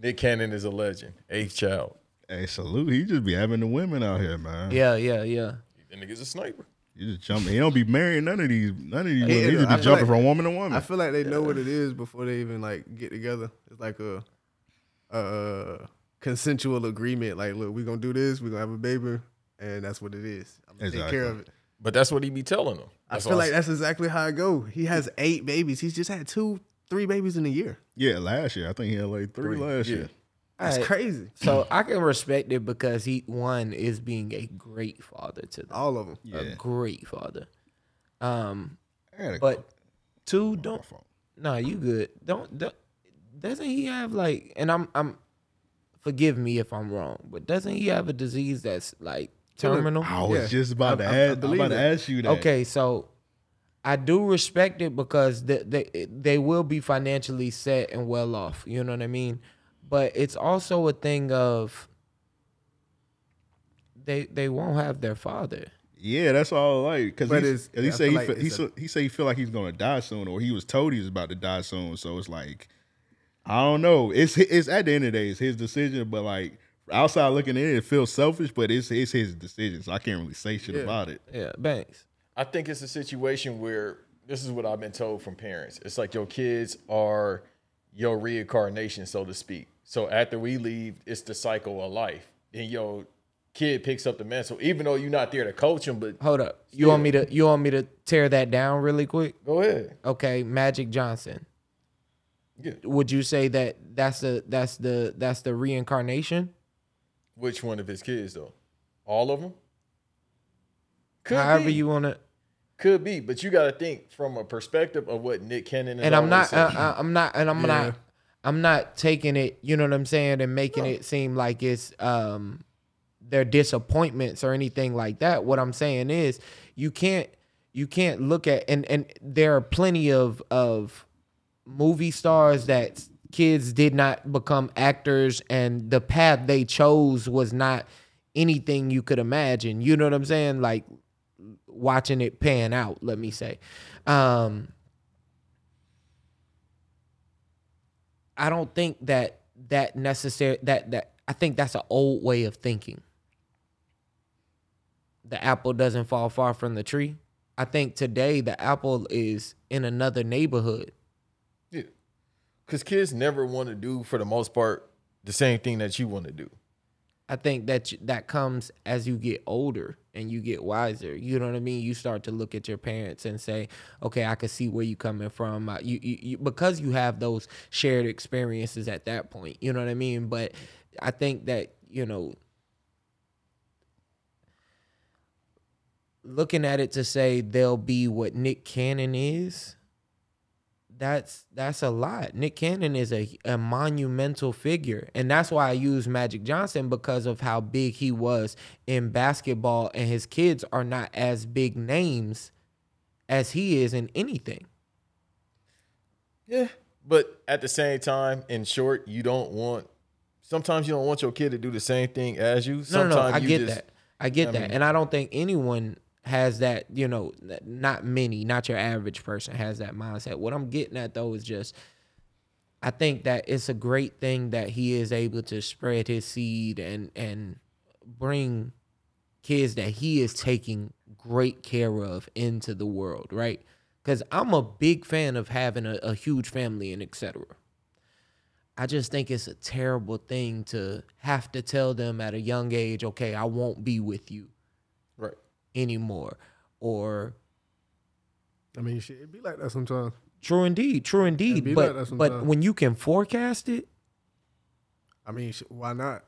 Nick Cannon is a legend, eighth child. Hey, salute. He just be having the women out here, man. Yeah, yeah, yeah. That nigga's a sniper. You just jumping. He don't be marrying none of these. None of these. Yeah, women. He just be jumping like- from woman to woman. I feel like they know what it is before they even like get together. It's like a, a consensual agreement. Like, look, we gonna do this. We gonna have a baby, and that's what it is. I'm gonna take care of it. But that's what he be telling them. I feel why like that's exactly how I go. He has eight babies. He's just had two, three babies in a year. yeah, last year I think he had like three, Three, last yeah. year. That's Alright, crazy. So I can respect it because he one is being a great father to them. All of them. Yeah. A great father. Um, I a but two don't. fault. No, you good. Don't, don't. Doesn't he have like? And I'm. I'm. Forgive me if I'm wrong, but doesn't he have a disease that's like terminal? I was Yeah. just about to I- I- I ask. I'm believe about to ask you that. Okay, so I do respect it because they, they they will be financially set and well off. You know what I mean? But it's also a thing of they they won't have their father. Yeah, that's all I like because he, it's- he I say he, like he, a- said he say he feel like he's gonna die soon, or he was told he was about to die soon. So it's like I don't know. It's it's at the end of the day, it's his decision. But like outside looking in, it feels selfish, but it's it's his decision. So I can't really say shit Yeah. about it. Yeah, Banks. I think it's a situation where this is what I've been told from parents. It's like your kids are your reincarnation, so to speak. So after we leave, it's the cycle of life. And your kid picks up the mantle, even though you're not there to coach him. But Hold up. You want me to you want me to tear that down really quick? go ahead. Okay, Magic Johnson. Yeah. Would you say that that's the that's the that's the reincarnation? Which one of his kids though? All of them. Could However be. you want to could be, but you got to think from a perspective of what Nick Cannon is and I'm not, saying. uh, uh, I'm not, and I'm Yeah. not, I'm not taking it. You know what I'm saying, and making it seem like it's um their disappointments or anything like that. What I'm saying is, you can't, you can't look at, and and there are plenty of of movie stars that kids did not become actors and the path they chose was not anything you could imagine. You know what I'm saying? Like watching it pan out, let me say. Um I don't think that that necessary that that I think that's an old way of thinking. The apple doesn't fall far from the tree. I think today the apple is in another neighborhood. Because kids never want to do, for the most part, the same thing that you want to do. I think that that comes as you get older and you get wiser. You know what I mean? You start to look at your parents and say, "Okay, I can see where you're coming from." You, you, you because you have those shared experiences at that point. You know what I mean? But I think that you know, looking at it to say they'll be what Nick Cannon is. That's that's a lot. Nick Cannon is a, a monumental figure, and that's why I use Magic Johnson because of how big he was in basketball, and his kids are not as big names as he is in anything. Yeah. But at the same time, in short, you don't want. Sometimes you don't want your kid to do the same thing as you. No, Sometimes no, no. I you get just- that. I get I that, mean- and I don't think anyone has that. You know, not many, not your average person has that mindset. What I'm getting at though is just, I think that it's a great thing that he is able to spread his seed and and bring kids that he is taking great care of into the world, right? Because I'm a big fan of having a, a huge family and etc. I just think it's a terrible thing to have to tell them at a young age, okay, I won't be with you. Anymore. Or I mean, shit, it be like that sometimes. true indeed, true indeed. be But like that but when you can forecast it, I mean, why not?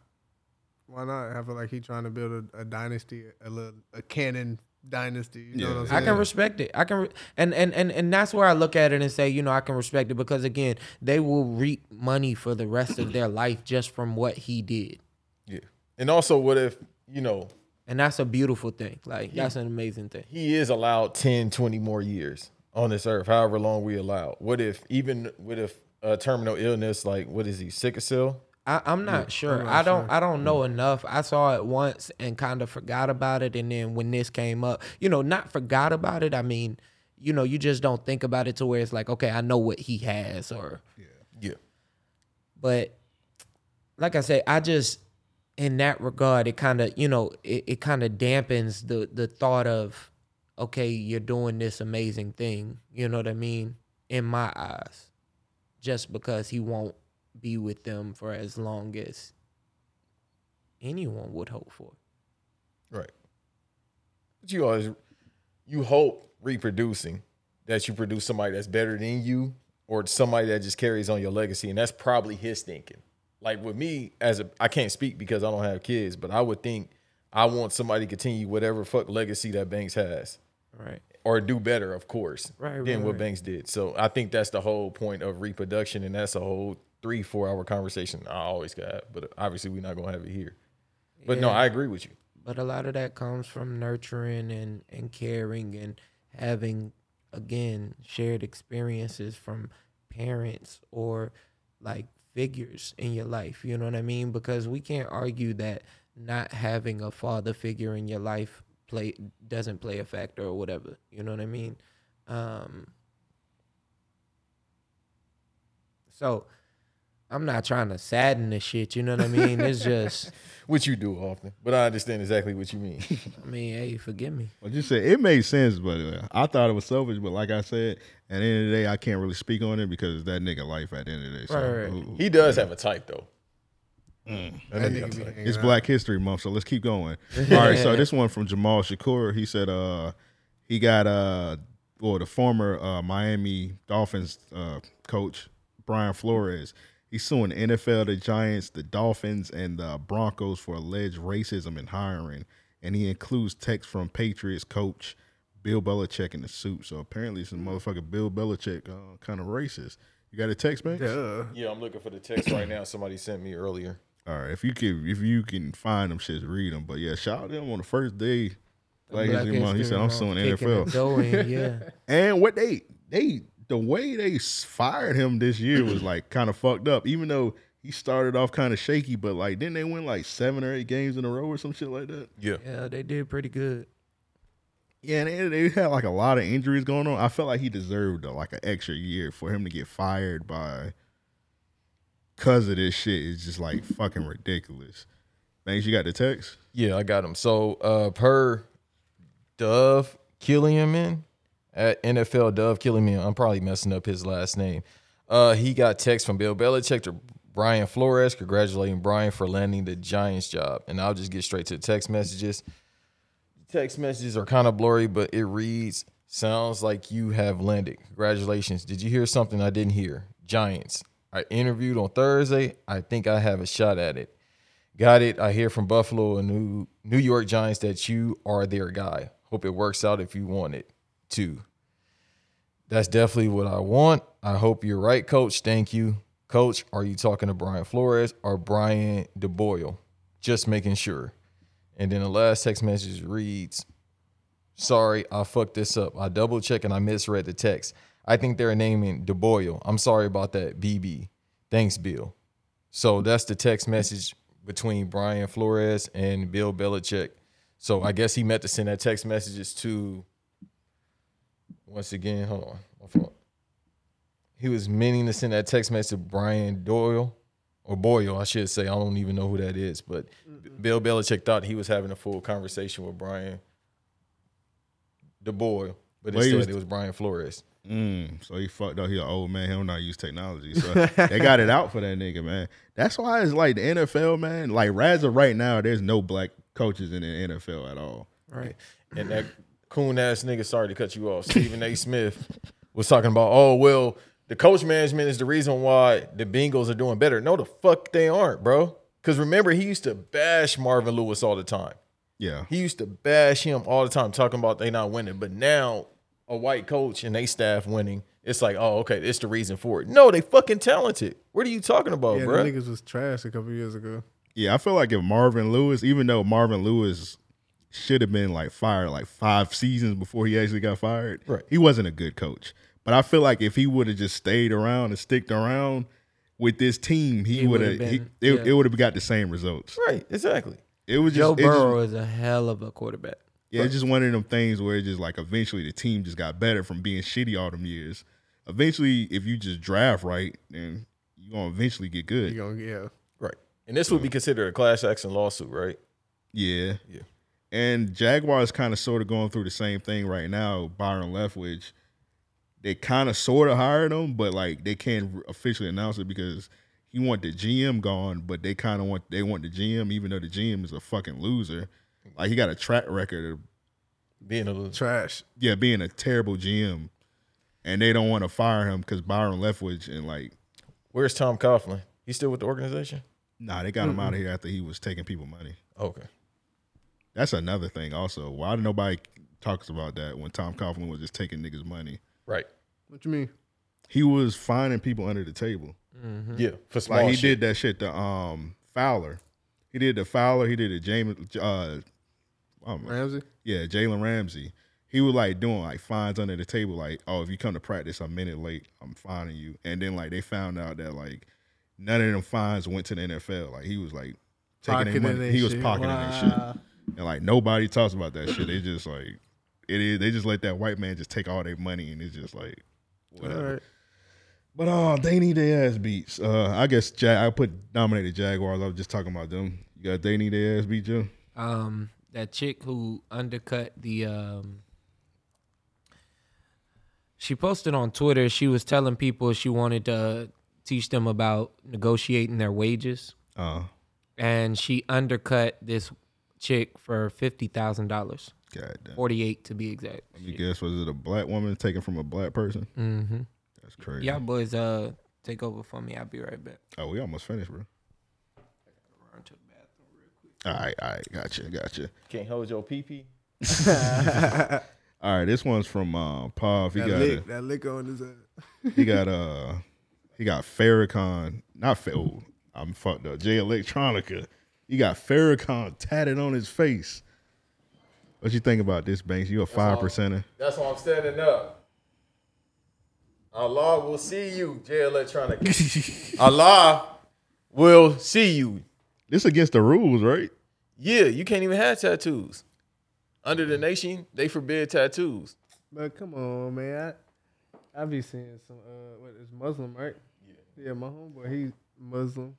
Why not? I feel like he's trying to build a, a dynasty, a little a Cannon dynasty. You know what I'm I can respect it. I can, re- and and and and that's where I look at it and say, you know, I can respect it because again, they will reap money for the rest of their life just from what he did, Yeah. And also, what if, you know, and that's a beautiful thing. Like that's an amazing thing. he is allowed 10, 20 more years on this earth, however long we allow. What if, even what if a terminal illness, like, what is he, sickle cell? I, I'm not sure. I don't. I don't know enough. I saw it once and kind of forgot about it, and then when this came up, you know, not forgot about it. I mean, you know, you just don't think about it to where it's like, okay, I know what he has, or Yeah. but like I say, I just in that regard, it kind of you know it, it kind of dampens the the thought of okay, you're doing this amazing thing. You know what I mean? In my eyes, just because he won't be with them for as long as anyone would hope for. Right. But you always, you hope reproducing that you produce somebody that's better than you or somebody that just carries on your legacy. And that's probably his thinking. Like with me, as a, I can't speak because I don't have kids, but I would think I want somebody to continue whatever fuck legacy that Banks has. Right. Or do better, of course, Right, than right, what right. Banks did. So I think that's the whole point of reproduction, and that's a whole three, four hour conversation I always got. But obviously, we're not gonna have it here. But no, I agree with you. But a lot of that comes from nurturing and, and caring and having, again, shared experiences from parents or like figures in your life. You know what I mean? Because we can't argue that not having a father figure in your life play doesn't play a factor or whatever. You know what I mean? Um, so I'm not trying to sadden the shit. You know what I mean? It's just, Which you do often, but I understand exactly what you mean. I mean, hey, forgive me. I just said it made sense, but uh, I thought it was selfish. But like I said, at the end of the day, I can't really speak on it because it's that nigga life at the end of the day. So, Right, right. who- He does have a type though. Mm. That That nigga nigga got be a type. hanging It's out. Black History Month, so let's keep going. All right, so this one from Jamal Shakur. He said, uh, he got uh, well, the former uh, Miami Dolphins uh, coach Brian Flores. He's suing the NFL, the Giants, the Dolphins, and the Broncos for alleged racism in hiring, and he includes text from Patriots coach Bill Belichick in the suit. So apparently, some motherfucker Bill Belichick uh, kind of racist. You got a text, man? Duh. Yeah, I'm looking for the text right now. Somebody sent me earlier. All right, if you can, if you can find them shits, read them. But yeah, shout out to them on the first day. Like Black History Month. He said, "I'm suing the kicking the NFL." dough in, yeah. and what they they the way they fired him this year was like kind of fucked up. Even though he started off kind of shaky, but like didn't they win like seven or eight games in a row or some shit like that? Yeah. Yeah, they did pretty good. Yeah, and they, they had like a lot of injuries going on. I felt like he deserved uh, like an extra year for him to get fired by because of this shit. Is just like fucking ridiculous. Thanks, you got the text. Yeah, I got him. So uh per Dove Killiaman at NFL Dove Killing Me. I'm probably messing up his last name. Uh he got text from Bill Belichick to Brian Flores, congratulating Brian for landing the Giants job. And I'll just get straight to the text messages. Text messages are kind of blurry, but it reads, sounds like you have landed. Congratulations. Did you hear something I didn't hear? Giants. I interviewed on Thursday. I think I have a shot at it. Got it. I hear from Buffalo and New New York Giants that you are their guy. Hope it works out if you want it to. That's definitely what I want. I hope you're right, coach. Thank you. Coach, are you talking to Brian Flores or Brian DeBoyle? Just making sure. And then the last text message reads, Sorry, I fucked this up. I double checked and I misread the text. I think they're naming DeBoyle. I'm sorry about that, BB. Thanks, Bill. So that's the text message between Brian Flores and Bill Belichick. So I guess he meant to send that text messages to once again, hold on. My fault. He was meaning to send that text message to Brian Doyle or Boyle, I should say. I don't even know who that is, but Bill Belichick thought he was having a full conversation with Brian DeBoyle, but Well, he instead was- it was Brian Flores. Mm, so he fucked up. He an old man. He don't know how to use technology. So they got it out for that nigga, man. That's why it's like the NFL, man. Like as of right now, there's no black coaches in the NFL at all. Right. And that coon ass nigga, sorry to cut you off, Stephen A. Smith was talking about, oh, well, the coach management is the reason why the Bengals are doing better. No, the fuck they aren't, bro. Because remember, he used to bash Marvin Lewis all the time. Yeah. He used to bash him all the time, talking about they not winning. But now a white coach and they staff winning, it's like, oh, okay, it's the reason for it. No, they fucking talented. What are you talking about, yeah, bro? the niggas was trash a couple years ago. Yeah, I feel like if Marvin Lewis, even though Marvin Lewis should have been like fired like five seasons before he actually got fired, Right. he wasn't a good coach. But I feel like if he would have just stayed around and sticked around with this team, he, He would would've have. It, been- it, would have got the same results. Right, exactly. It was Joe just it just- Burrow is a hell of a quarterback. Yeah, it's just one of them things where it just like eventually the team just got better from being shitty all them years. Eventually, if you just draft right, then you're gonna eventually get good. You gonna yeah. Right. And this would be considered a class action lawsuit, right? Yeah. Yeah. And Jaguars kind of sort of going through the same thing right now. Byron Leftwich, they kind of sort of hired him, but like they can't officially announce it because he want the GM gone, but they kind of want they want the GM, even though the GM is a fucking loser. Like he got a track record of Being a loser. Trash. yeah, being a terrible GM, and they don't want to fire him because Byron Leftwich and like Where's Tom Coughlin? He's still with the organization? nah, they got him out of here after he was taking people money. Okay. That's another thing. Also, why did nobody talks about that when Tom Coughlin was just taking niggas money? Right. What you mean? He was finding people under the table. Yeah. For small Like he shit. did that shit to um Fowler. He did the Fowler. He did the James. Uh, oh. Ramsey? Yeah, Jalen Ramsey. He was like doing like fines under the table, like, oh, if you come to practice a minute late, I'm fining you. And then like they found out that like none of them fines went to the NFL. Like he was like taking their money. He was shit. pocketing their Wow. shit. And like nobody talks about that shit. They just like it is. They just let that white man just take all their money, and it's just like whatever. All right. But oh, they need their ass beats. Uh, I guess Jag- I put dominated Jaguars. I was just talking about them. You got they need their ass beat, Joe. Um, that chick who undercut the um, she posted on Twitter. She was telling people she wanted to teach them about negotiating their wages, Uh, and she undercut this chick for fifty thousand dollars, God damn. forty eight to be exact. Let me guess. Was it a black woman taken from a black person? Mm-hmm. That's crazy. Y'all boys, uh, take over for me. I'll be right back. Oh, we almost finished, bro. All right, all right, gotcha, gotcha. Can't hold your pee pee. All right, this one's from uh, Pav. He That got lick, a, that lick on his ass. he got uh he got Farrakhan, not Fa- oh, I'm fucked up. Jay Electronica. He got Farrakhan tatted on his face. What you think about this, Banks? You a five percenter? That's why I'm standing up. Allah will see you, Jay Electronic. Allah will see you. This against the rules, right? Yeah, you can't even have tattoos. Under the nation, they forbid tattoos. But come on, man. I, I be seeing some uh what is Muslim, right? Yeah. Yeah, my homeboy, he Muslim.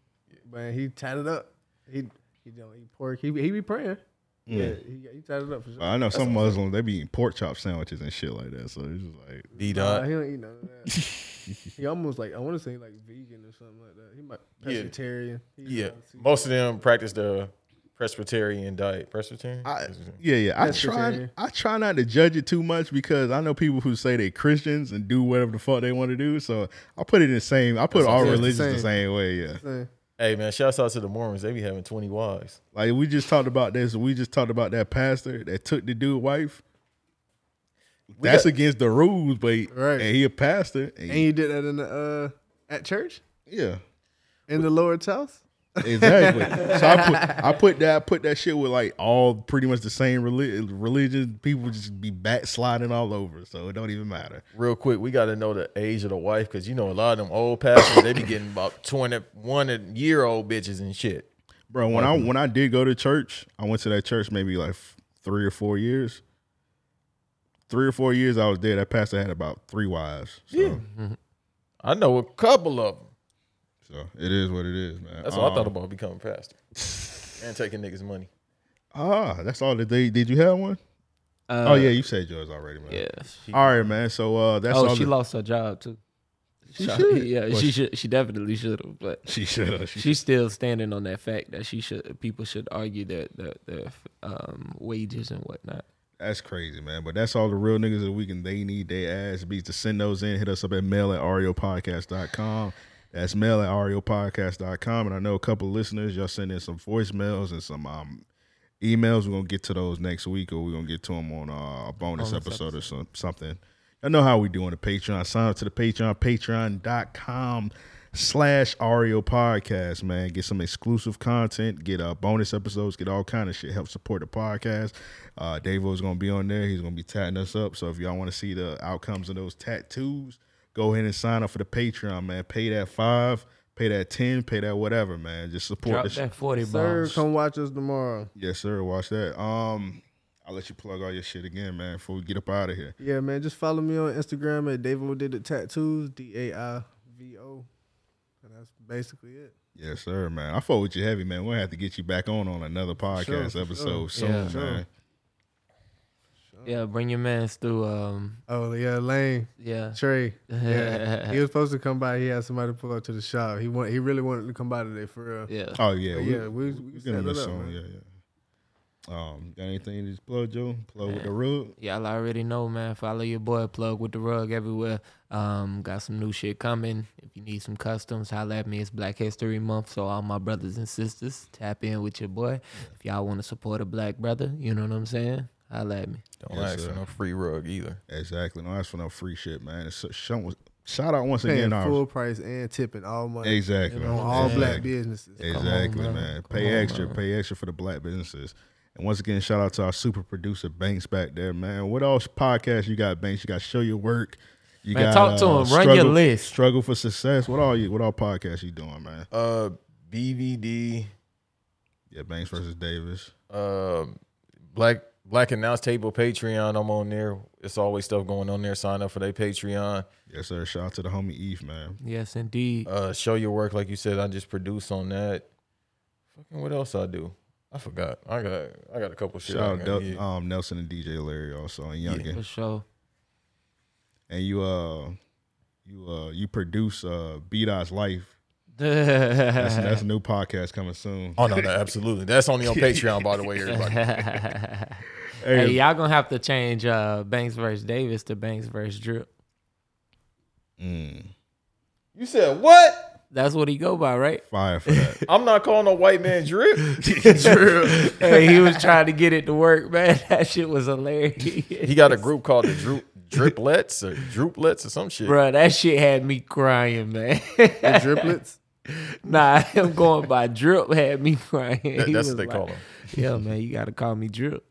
But he tatted up. He he don't eat pork. He be- he be praying. Yeah, Mm. he, he it up for sure. I know some Muslims they be eating pork chop sandwiches and shit like that. So it's just like B Nah, he don't eat none of that. he almost like I want to say like vegan or something like that. He might Yeah. pescatarian. He Yeah, uh, most of them practice the Presbyterian diet. Presbyterian. I, yeah, yeah. I try. I try not to judge it too much because I know people who say they Christians and do whatever the fuck they want to do. So I put it in the same. I put That's all what I'm religions the same way. Yeah. Saying. Hey man, shouts out to the Mormons. They be having twenty wives. Like we just talked about this. We just talked about that pastor that took the dude wife. We That's got- against the rules, but Right. and he a pastor. and And you did that in the uh at church yeah, in the Lord's house. Exactly. so I put I put that I put that shit with like all pretty much the same reli- religion. People just be backsliding all over, so it don't even matter. Real quick, we got to know the age of the wife because you know a lot of them old pastors they be getting about twenty one year old bitches and shit. Bro, when I when I did go to church, I went to that church maybe like three or four years. Three or four years I was there. That pastor had about three wives. So, Yeah. I know a couple of them. So it is what it is, man. That's what I thought Um, about becoming pastor and taking niggas' money. Ah, that's all that they did. You have one? Uh, oh yeah, you said yours already, man. Yeah. All right, man. So uh, that's oh, all. she the- lost her job too. She should. Yeah, Well, she she- should. She definitely should have. But She shoulda, she she's still standing on that fact that she should. People should argue that the the um, wages and whatnot. That's crazy, man. But that's all the real niggas of the week, and they need their ass beats to send those in. Hit us up at mail at raopodcast.com. That's mail at raopodcast.com. And I know a couple of listeners, y'all send in some voicemails and some um, emails. We're going to get to those next week, or we're going to get to them on uh, a bonus, Bonus episode, or some, something. I know how we do on the Patreon. Sign up to the Patreon, patreon.com slash raopodcast, man. Get some exclusive content, get uh, bonus episodes, get all kind of shit. Help support the podcast. Uh, Dave is going to be on there. He's going to be tatting us up. So if y'all want to see the outcomes of those tattoos, go ahead and sign up for the Patreon, man. Pay that five, pay that 10, pay that whatever, man. Just support Drop the shit. that forty Sir, bombs. come watch us tomorrow. Yes, sir. Watch that. Um, I'll let you plug all your shit again, man, before we get up out of here. Yeah, man. Just follow me on Instagram at Daivo Did It Tattoos, D A I V O. And that's basically it. Yes, sir, man. I fought with you heavy, man. We'll have to get you back on on another podcast for episode sure. soon, Yeah. Sure. Man. Yeah, bring your mans through. Um, Oh yeah, Lane, yeah. Trey. Yeah, he was supposed to come by. He had somebody pull up to the shop. He want. He really wanted to come by today for real. Yeah. Oh yeah, we, yeah, we- we we set get it this up, song. man. Yeah, yeah. Um, got anything to plug, Joe? Plug with the rug. Y'all already know, man. Follow your boy. Plug with the rug everywhere. Um, got some new shit coming. If you need some customs, holla at me. It's Black History Month, so all my brothers and sisters, tap in with your boy. If y'all want to support a black brother, you know what I'm saying? Holla at me. Don't Yes, ask sir. for no free rug either. Exactly. Don't ask for no free shit, man. It's a, shout, shout out once Paying again. Our, full price and tipping all money. exactly. You know, all black businesses. Exactly, man. man. Pay on, extra. man. Pay extra for the black businesses. And once again, shout out to our super producer Banks back there, man. What else podcast you got, Banks? You got show your work. You Man, got talk to uh, him. Run your struggle, list. Struggle for success. What all you? What all podcasts you doing, man? Uh, BVD, Yeah, Banks versus Davis. um, Black Black Announce Table Patreon. I'm on there. It's always stuff going on there. Sign up for their Patreon. Yes, sir. Shout out to the homie Eve, man. Yes, indeed. Uh, show your work, like you said. I just produce on that. Fucking what else I do? I forgot. I got I got a couple shit. Shout out Del- um, Nelson and DJ Larry also and Youngin. For sure. And you uh you uh you produce uh B Dot's Life. That's, that's a new podcast coming soon. Oh no, no, absolutely. That's only on Patreon, by the way, everybody. hey, y'all gonna have to change uh, Banks versus Davis to Banks versus Drip. Mm, You said what? That's what he go by, right? fire for that. I'm not calling a white man drip. hey, he was trying to get it to work, man. That shit was hilarious. He got a group called the Droop Driplets or Drooplets or some shit. Bro, that shit had me crying, man. The driplets. nah, I'm going by Drip had me crying. That, that's what they like, call him. Yeah, man, you gotta call me Drip.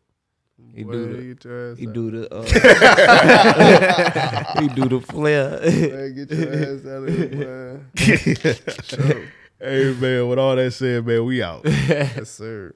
He do the he do the uh, he do the flare. Man, get your ass out of here, man. Hey man, with all that said, man, we out. yes, sir.